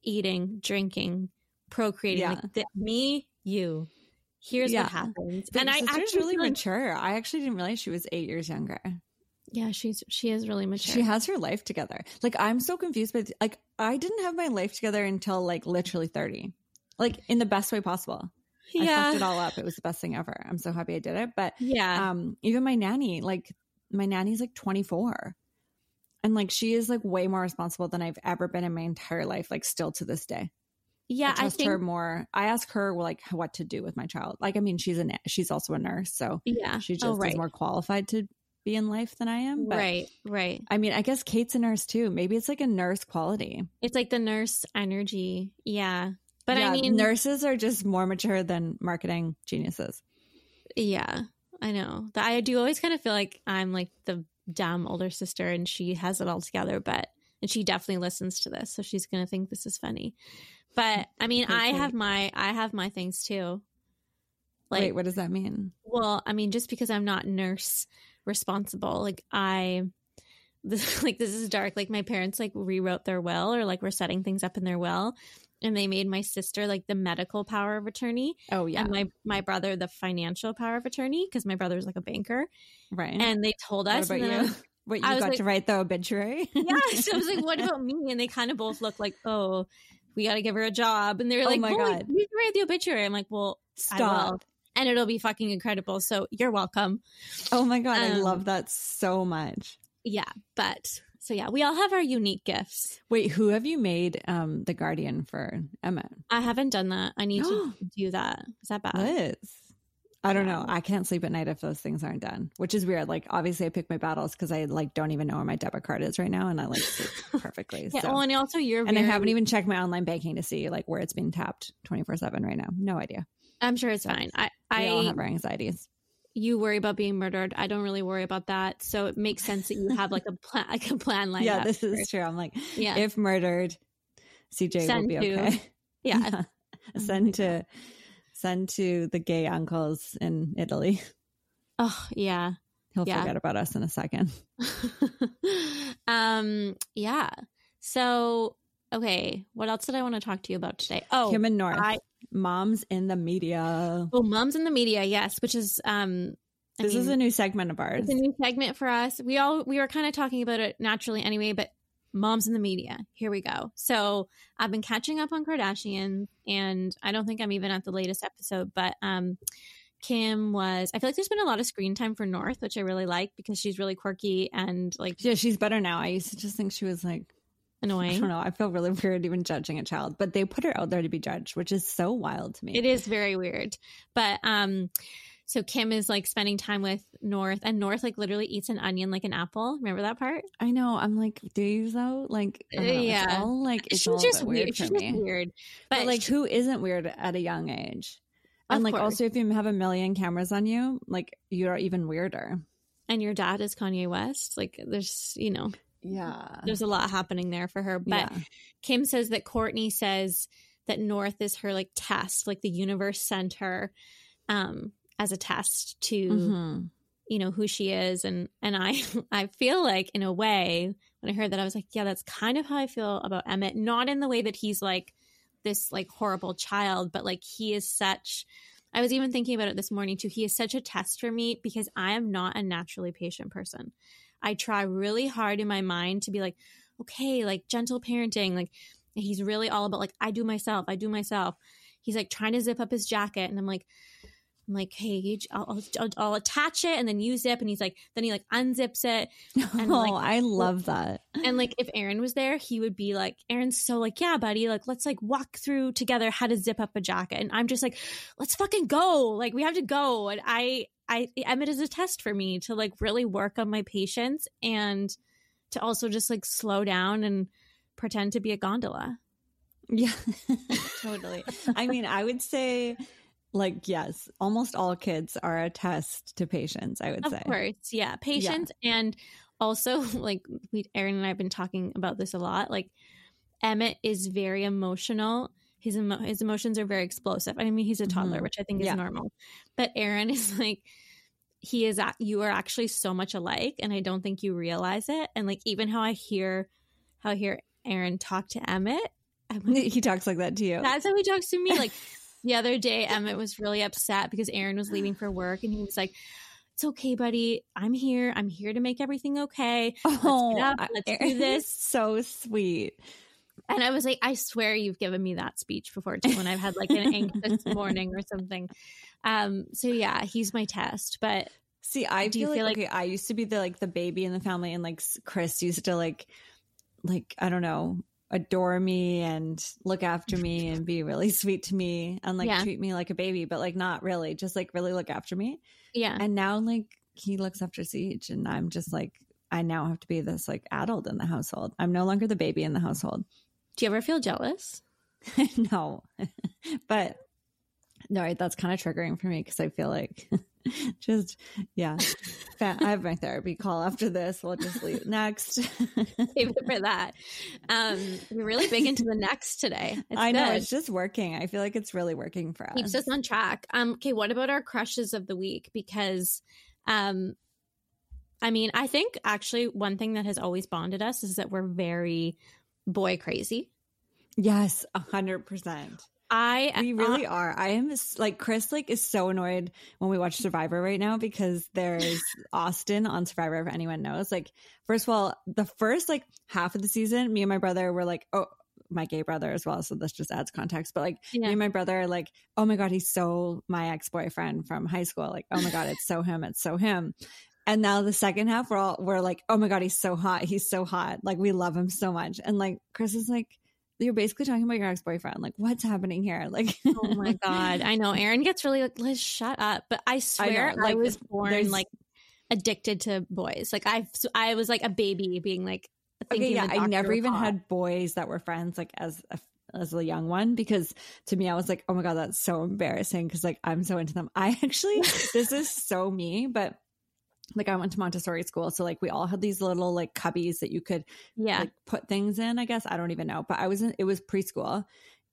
eating, drinking, procreating yeah. like me, you. Here's yeah. what happens. and I actually really like, mature. I actually didn't realize she was 8 years younger. Yeah, she's she is really mature. She has her life together. Like I'm so confused by like I didn't have my life together until like literally 30. Like in the best way possible. Yeah. I fucked it all up. It was the best thing ever. I'm so happy I did it. But yeah. Um even my nanny, like my nanny's like 24. And like she is like way more responsible than I've ever been in my entire life, like still to this day. Yeah, I, I think her more. I ask her like what to do with my child. Like, I mean, she's a she's also a nurse, so yeah, she oh, just oh, right. is more qualified to be in life than I am. But, right, right. I mean, I guess Kate's a nurse too. Maybe it's like a nurse quality. It's like the nurse energy. Yeah. But yeah, I mean, nurses are just more mature than marketing geniuses. Yeah, I know. I do always kind of feel like I'm like the dumb older sister and she has it all together, but, and she definitely listens to this. So she's going to think this is funny. But I mean, I have my, I have my things too. Like, Wait, what does that mean? Well, I mean, just because I'm not nurse responsible. Like I this like this is dark. Like my parents like rewrote their will or like were setting things up in their will and they made my sister like the medical power of attorney. Oh yeah. And my my brother the financial power of attorney because my brother's like a banker. Right. And they told us what about you? what you got like, to write the obituary? yeah. So I was like, what about me? And they kind of both look like, oh, we got to give her a job. And they're like, oh like, my God. you can write the obituary. I'm like, well, stop and it'll be fucking incredible. So you're welcome. Oh my God. Um, I love that so much. Yeah. But so yeah, we all have our unique gifts. Wait, who have you made um the guardian for Emma? I haven't done that. I need to do that. Is that bad? Liz. I don't know. I can't sleep at night if those things aren't done, which is weird. Like obviously I pick my battles because I like don't even know where my debit card is right now and I like sleep perfectly. yeah, so. well, and also you're And very... I haven't even checked my online banking to see like where it's being tapped 24/7 right now. No idea. I'm sure it's so, fine. I I all have our anxieties. You worry about being murdered. I don't really worry about that. So it makes sense that you have like a plan, like a plan like yeah, this is true. I'm like, yeah. if murdered, CJ send will be to, okay. Yeah, send to send to the gay uncles in Italy. Oh yeah, he'll yeah. forget about us in a second. um. Yeah. So okay, what else did I want to talk to you about today? Oh, Kim and North. I, moms in the media. Oh, moms in the media, yes, which is um this mean, is a new segment of ours. It's a new segment for us. We all we were kind of talking about it naturally anyway, but moms in the media. Here we go. So I've been catching up on Kardashian, and I don't think I'm even at the latest episode, but um, Kim was. I feel like there's been a lot of screen time for North, which I really like because she's really quirky and like. Yeah, she's better now. I used to just think she was like annoying. I don't know. I feel really weird even judging a child, but they put her out there to be judged, which is so wild to me. It is very weird, but um so Kim is like spending time with North, and North like literally eats an onion like an apple. Remember that part? I know. I'm like, do you though? Like, know, yeah, it's all, like it's she's all just weird. She's me. just weird, but, but like, she, who isn't weird at a young age? And like, course. also, if you have a million cameras on you, like, you're even weirder. And your dad is Kanye West. Like, there's, you know, yeah, there's a lot happening there for her. But yeah. Kim says that Courtney says that North is her like test, like the universe sent her. Um, as a test to mm-hmm. you know who she is and and i i feel like in a way when i heard that i was like yeah that's kind of how i feel about emmett not in the way that he's like this like horrible child but like he is such i was even thinking about it this morning too he is such a test for me because i am not a naturally patient person i try really hard in my mind to be like okay like gentle parenting like he's really all about like i do myself i do myself he's like trying to zip up his jacket and i'm like I'm like, hey, I'll, I'll, I'll, attach it and then you zip. And he's like, then he like unzips it. And oh, like, I love that. And like, if Aaron was there, he would be like, Aaron's so like, yeah, buddy, like, let's like walk through together how to zip up a jacket. And I'm just like, let's fucking go. Like, we have to go. And I, I, Emmett is a test for me to like really work on my patience and to also just like slow down and pretend to be a gondola. Yeah, totally. I mean, I would say like yes almost all kids are a test to patience i would of say of course yeah patience yeah. and also like we aaron and i've been talking about this a lot like emmett is very emotional his emo- his emotions are very explosive i mean he's a toddler mm-hmm. which i think is yeah. normal but aaron is like he is at, you are actually so much alike and i don't think you realize it and like even how i hear how i hear aaron talk to emmett like, he talks like that to you that's how he talks to me like the other day, Emmett was really upset because Aaron was leaving for work and he was like, it's okay, buddy. I'm here. I'm here to make everything okay. Let's oh, get up. Let's do this. So sweet. And I was like, I swear you've given me that speech before too when I've had like an anxious morning or something. Um, so yeah, he's my test. But see, I do feel, feel like, like, okay, I used to be the like the baby in the family, and like Chris used to like like I don't know adore me and look after me and be really sweet to me and like yeah. treat me like a baby, but like not really, just like really look after me. Yeah. And now like he looks after Siege and I'm just like I now have to be this like adult in the household. I'm no longer the baby in the household. Do you ever feel jealous? no. but no, that's kind of triggering for me because I feel like just yeah. I have my therapy call after this. We'll just leave next. Save it for that. Um, we're really big into the next today. It's I know it's just working. I feel like it's really working for us. Keeps us on track. Um, okay, what about our crushes of the week? Because um I mean, I think actually one thing that has always bonded us is that we're very boy crazy. Yes, a hundred percent. I we really uh, are. I am like Chris. Like is so annoyed when we watch Survivor right now because there's Austin on Survivor. If anyone knows, like first of all, the first like half of the season, me and my brother were like, oh, my gay brother as well. So this just adds context. But like yeah. me and my brother, are like, oh my god, he's so my ex boyfriend from high school. Like, oh my god, it's so him. It's so him. And now the second half, we're all we're like, oh my god, he's so hot. He's so hot. Like we love him so much. And like Chris is like you're basically talking about your ex-boyfriend like what's happening here like oh my god i know aaron gets really like liz shut up but i swear i, know, like, I was born like addicted to boys like i i was like a baby being like okay yeah i never even hot. had boys that were friends like as a as a young one because to me I was like, oh my god, that's so embarrassing because like I'm so into them. I actually this is so me, but like I went to Montessori school, so like we all had these little like cubbies that you could yeah like put things in. I guess I don't even know, but I was in, it was preschool,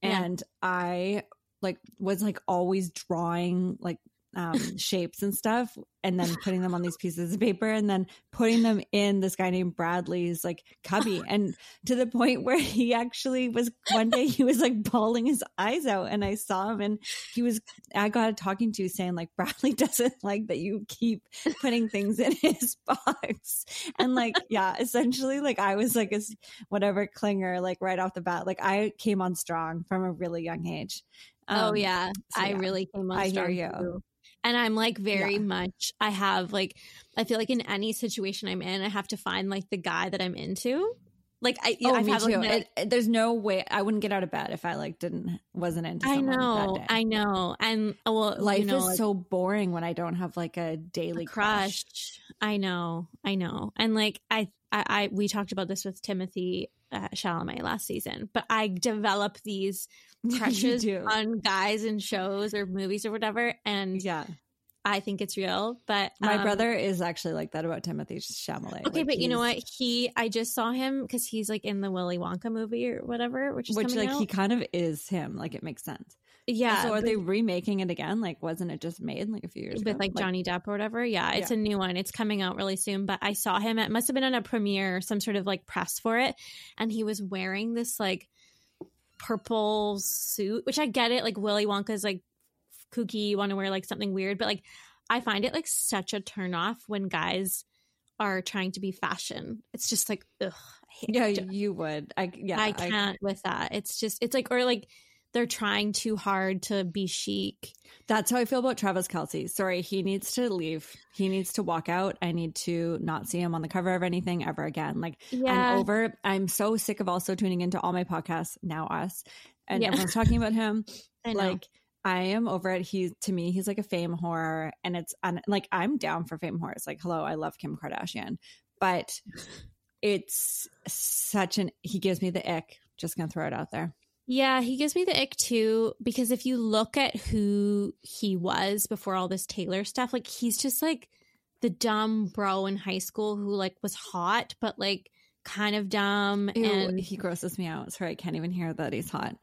and yeah. I like was like always drawing like um, shapes and stuff and then putting them on these pieces of paper and then putting them in this guy named Bradley's like cubby. And to the point where he actually was one day he was like bawling his eyes out and I saw him and he was I got talking to saying like Bradley doesn't like that you keep putting things in his box. And like yeah essentially like I was like a whatever clinger like right off the bat. Like I came on strong from a really young age. Oh, um, oh yeah. so, I really came on I strong hear you. Too and i'm like very yeah. much i have like i feel like in any situation i'm in i have to find like the guy that i'm into like I, oh, I've me too. Like, it, there's no way I wouldn't get out of bed if I like didn't wasn't into. I know, I know, and uh, well, life you know, is like, so boring when I don't have like a daily a crush. crush. I know, I know, and like I, I, I we talked about this with Timothée uh, Chalamet last season, but I develop these crushes on guys in shows or movies or whatever, and yeah, I think it's real. But my um, brother is actually like that about Timothée Chalamet. Okay, like but you know what? He I just saw him because he's like in the Willy Wonka movie or whatever, which is which like out. he kind of is him. Like it makes sense. Yeah. So are but, they remaking it again? Like wasn't it just made like a few years with ago? like, like Johnny Depp or whatever? Yeah, it's yeah. a new one. It's coming out really soon. But I saw him. It must have been on a premiere, some sort of like press for it, and he was wearing this like purple suit, which I get it. Like Willy Wonka's like kooky, you want to wear like something weird, but like I find it like such a turn off when guys are trying to be fashion. It's just like, ugh. Yeah, you would. I yeah, I can't I, with that. It's just it's like or like they're trying too hard to be chic. That's how I feel about Travis Kelce. Sorry, he needs to leave. He needs to walk out. I need to not see him on the cover of anything ever again. Like yeah. I'm over. I'm so sick of also tuning into all my podcasts now. Us and yeah. everyone's talking about him. like I am over it. He to me, he's like a fame whore, and it's un, like I'm down for fame whores. Like, hello, I love Kim Kardashian, but it's such an he gives me the ick. Just gonna throw it out there. Yeah, he gives me the ick too because if you look at who he was before all this Taylor stuff, like he's just like the dumb bro in high school who like was hot but like kind of dumb Ew, and he grosses me out. Sorry, I can't even hear that he's hot.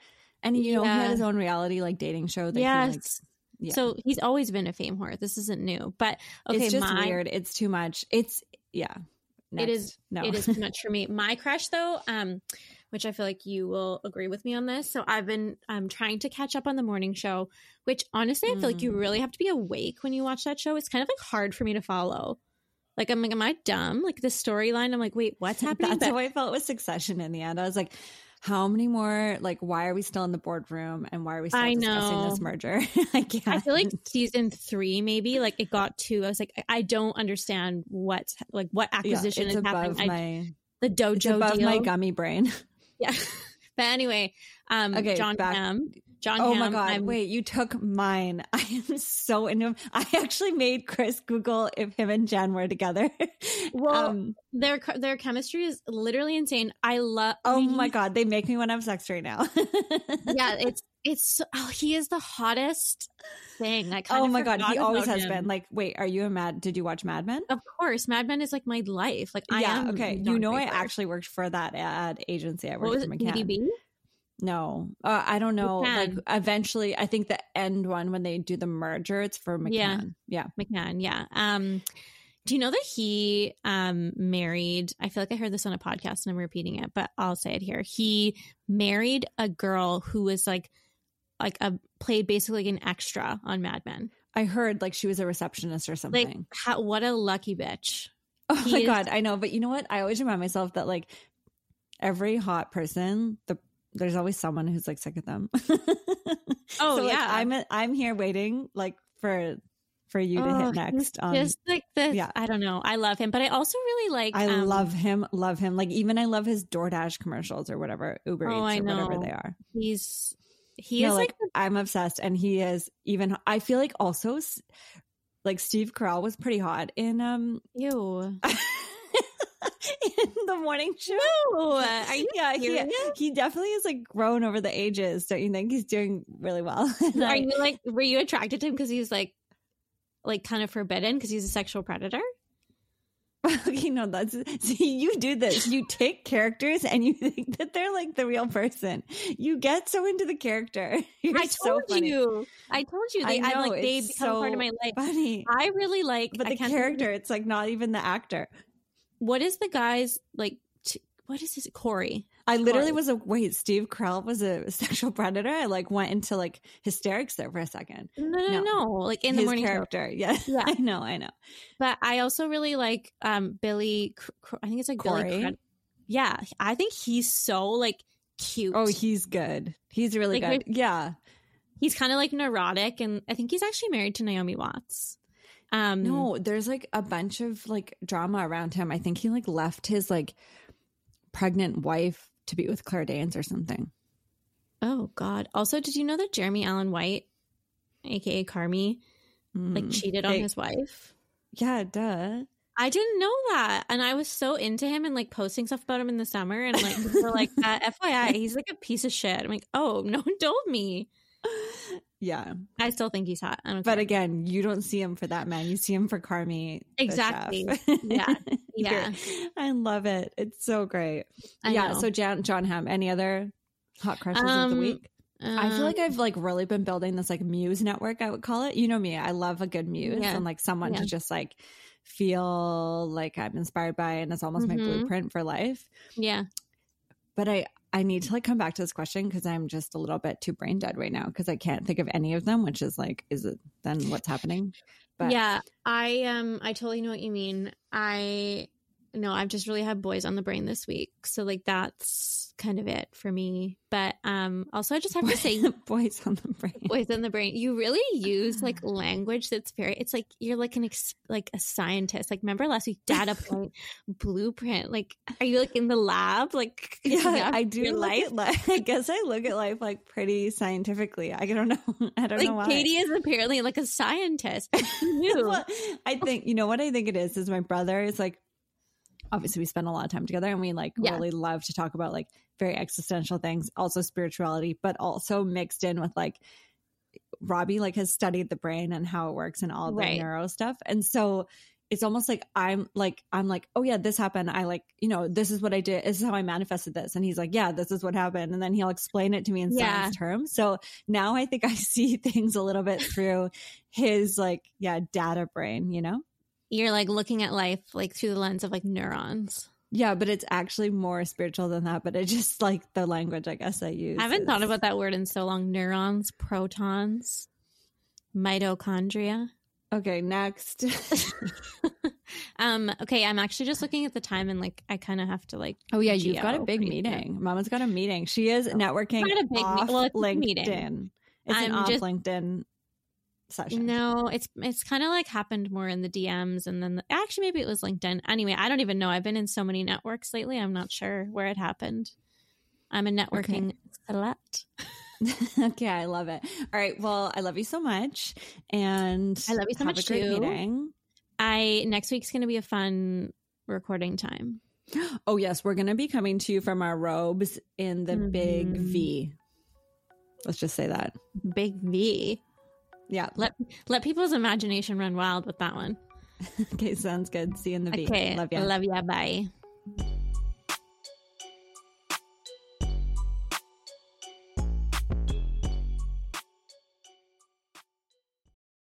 And you know, yeah. he had his own reality like dating show that yes. He, yeah. So he's always been a fame whore. This isn't new. But okay, it's just my, weird. It's too much. It's yeah. Next. It is no. it is too much for me. My crush though, um, which I feel like you will agree with me on this. So I've been um trying to catch up on the morning show, which honestly I feel mm. like you mm. really have to be awake when you watch that show. It's kind of like hard for me to follow. Like I'm like, am I dumb? Like the storyline, I'm like, wait, what's happening? That's but- how I felt with Succession in the end. I was like, how many more like why are we still in the boardroom and why are we still I discussing know. this merger i can't i feel like season three maybe like it got to i was like i don't understand what's like what acquisition yeah, is happening my, I, the dojo above deal. my gummy brain yeah but anyway um okay, Jon Hamm Jon oh Hamm, my god! I'm, wait, you took mine. I am so into him. I actually made Chris Google if him and Jen were together. Well, um, their their chemistry is literally insane. I love. Oh my god, they make me want to have sex right now. yeah, it's it's oh, he is the hottest thing. I oh my god, he always has him. been. Like, wait, are you a Mad? Did you watch Mad Men? Of course, Mad Men is like my life. Like, I yeah, okay. You know, I actually worked for that ad agency. I worked for McCann. BDB? No, uh, I don't know. Like eventually, I think the end one when they do the merger, it's for McCann. Yeah, yeah. McCann. Yeah. Um, do you know that he um married? I feel like I heard this on a podcast and I'm repeating it, but I'll say it here. He married a girl who was like, like a played basically like an extra on Mad Men. I heard like she was a receptionist or something. Like, how, what a lucky bitch. Oh he my is- god, I know, but you know what? I always remind myself that like every hot person, the there's always someone who's like sick of them. oh so, like, yeah, I'm a, I'm here waiting like for for you to hit next. Um, just like this, yeah. I don't know. I love him, but I also really like. I um, love him, love him. Like even I love his DoorDash commercials or whatever Uber oh, Eats or whatever they are. He's he no, is like, like I'm obsessed, and he is even. I feel like also like Steve Carell was pretty hot in um. you in the morning show. No, are you yeah, he, he, definitely is like grown over the ages. Don't you think he's doing really well? are you like were you attracted to him because he's like like kind of forbidden because he's a sexual predator? Okay, no, that's see, you do this. You take characters and you think that they're like the real person. You get so into the character. You're I told so you. I told you they I know, like they become so part of my life. Funny. I really like But the character, it's like not even the actor. What is the guy's like t- what is his Cory? I literally was a wait. Steve Carell was a sexual predator. I like went into like hysterics there for a second. No, no, no. no. Like in the morning character. Show. Yes, yeah, I know, I know. But I also really like um Billy. I think it's like Cory. Billy. Cred- yeah, I think he's so like cute. Oh, he's good. He's really like, good. Yeah, he's kind of like neurotic, and I think he's actually married to Naomi Watts. Um, no, there's like a bunch of like drama around him. I think he like left his like pregnant wife to be with Claire Danes or something. Oh God! Also, did you know that Jeremy Allen White, aka Carmy, mm. like cheated on his wife? Yeah, duh. I didn't know that, and I was so into him and like posting stuff about him in the summer, and like we're like, uh, FYI, he's like a piece of shit. I'm like, oh, no one told me. Yeah, I still think he's hot. but care. again, you don't see him for that man. You see him for Carmy. Exactly. yeah. Yeah. I love it. It's so great. I yeah. Know. So John Jon Hamm. Any other hot crushes um, of the um, week? I feel like I've like really been building this like muse network. I would call it. You know me. I love a good muse yeah. and like someone yeah. to just like feel like I'm inspired by, and it's almost mm-hmm. my blueprint for life. Yeah. But I I need to like come back to this question because I'm just a little bit too brain dead right now because I can't think of any of them, which is like, is it then what's happening? But yeah, I um I totally know what you mean. I no, I've just really had boys on the brain this week. So like that's kind of it for me. But um also I just have to say boys on the brain. Boys on the brain. You really use like language that's very it's like you're like an ex, like a scientist. Like remember last week data point blueprint. Like are you like in the lab like Yeah, I do life? Like, I guess I look at life like pretty scientifically. I don't know. I don't like, know why. Katie is apparently like a scientist. I think you know what I think it is is my brother is like obviously we spend a lot of time together and we like yeah. really love to talk about like very existential things, also spirituality, but also mixed in with like Robbie like has studied the brain and how it works and all the right. neuro stuff. And so it's almost like I'm like I'm like, oh yeah, this happened. I like, you know, this is what I did. This is how I manifested this. And he's like, yeah, this is what happened. And then he'll explain it to me in yeah. science terms. So now I think I see things a little bit through his like, yeah, data brain, you know? You're like looking at life like through the lens of like neurons. Yeah, but it's actually more spiritual than that. But it's just like the language I guess I use. I haven't is... thought about that word in so long. Neurons, protons, mitochondria. Okay, next. um, okay, I'm actually just looking at the time and like I kind of have to like Oh yeah, you've got a big meeting. Mama's got a meeting. She is networking got a big off me- well, it's LinkedIn. Meeting. It's I'm an off just, LinkedIn session. No, it's it's kind of like happened more in the DMs and then the, actually maybe it was LinkedIn. Anyway, I don't even know. I've been in so many networks lately. I'm not sure where it happened. I'm a networking okay. slut. okay, I love it. All right, well, I love you so much, and I love you so much too. Meeting. I next week's going to be a fun recording time. Oh yes, we're going to be coming to you from our robes in the mm-hmm. big V. Let's just say that big V. Yeah. Let let people's imagination run wild with that one. okay, sounds good. See you in the V. Okay. Love you. Love ya. Bye.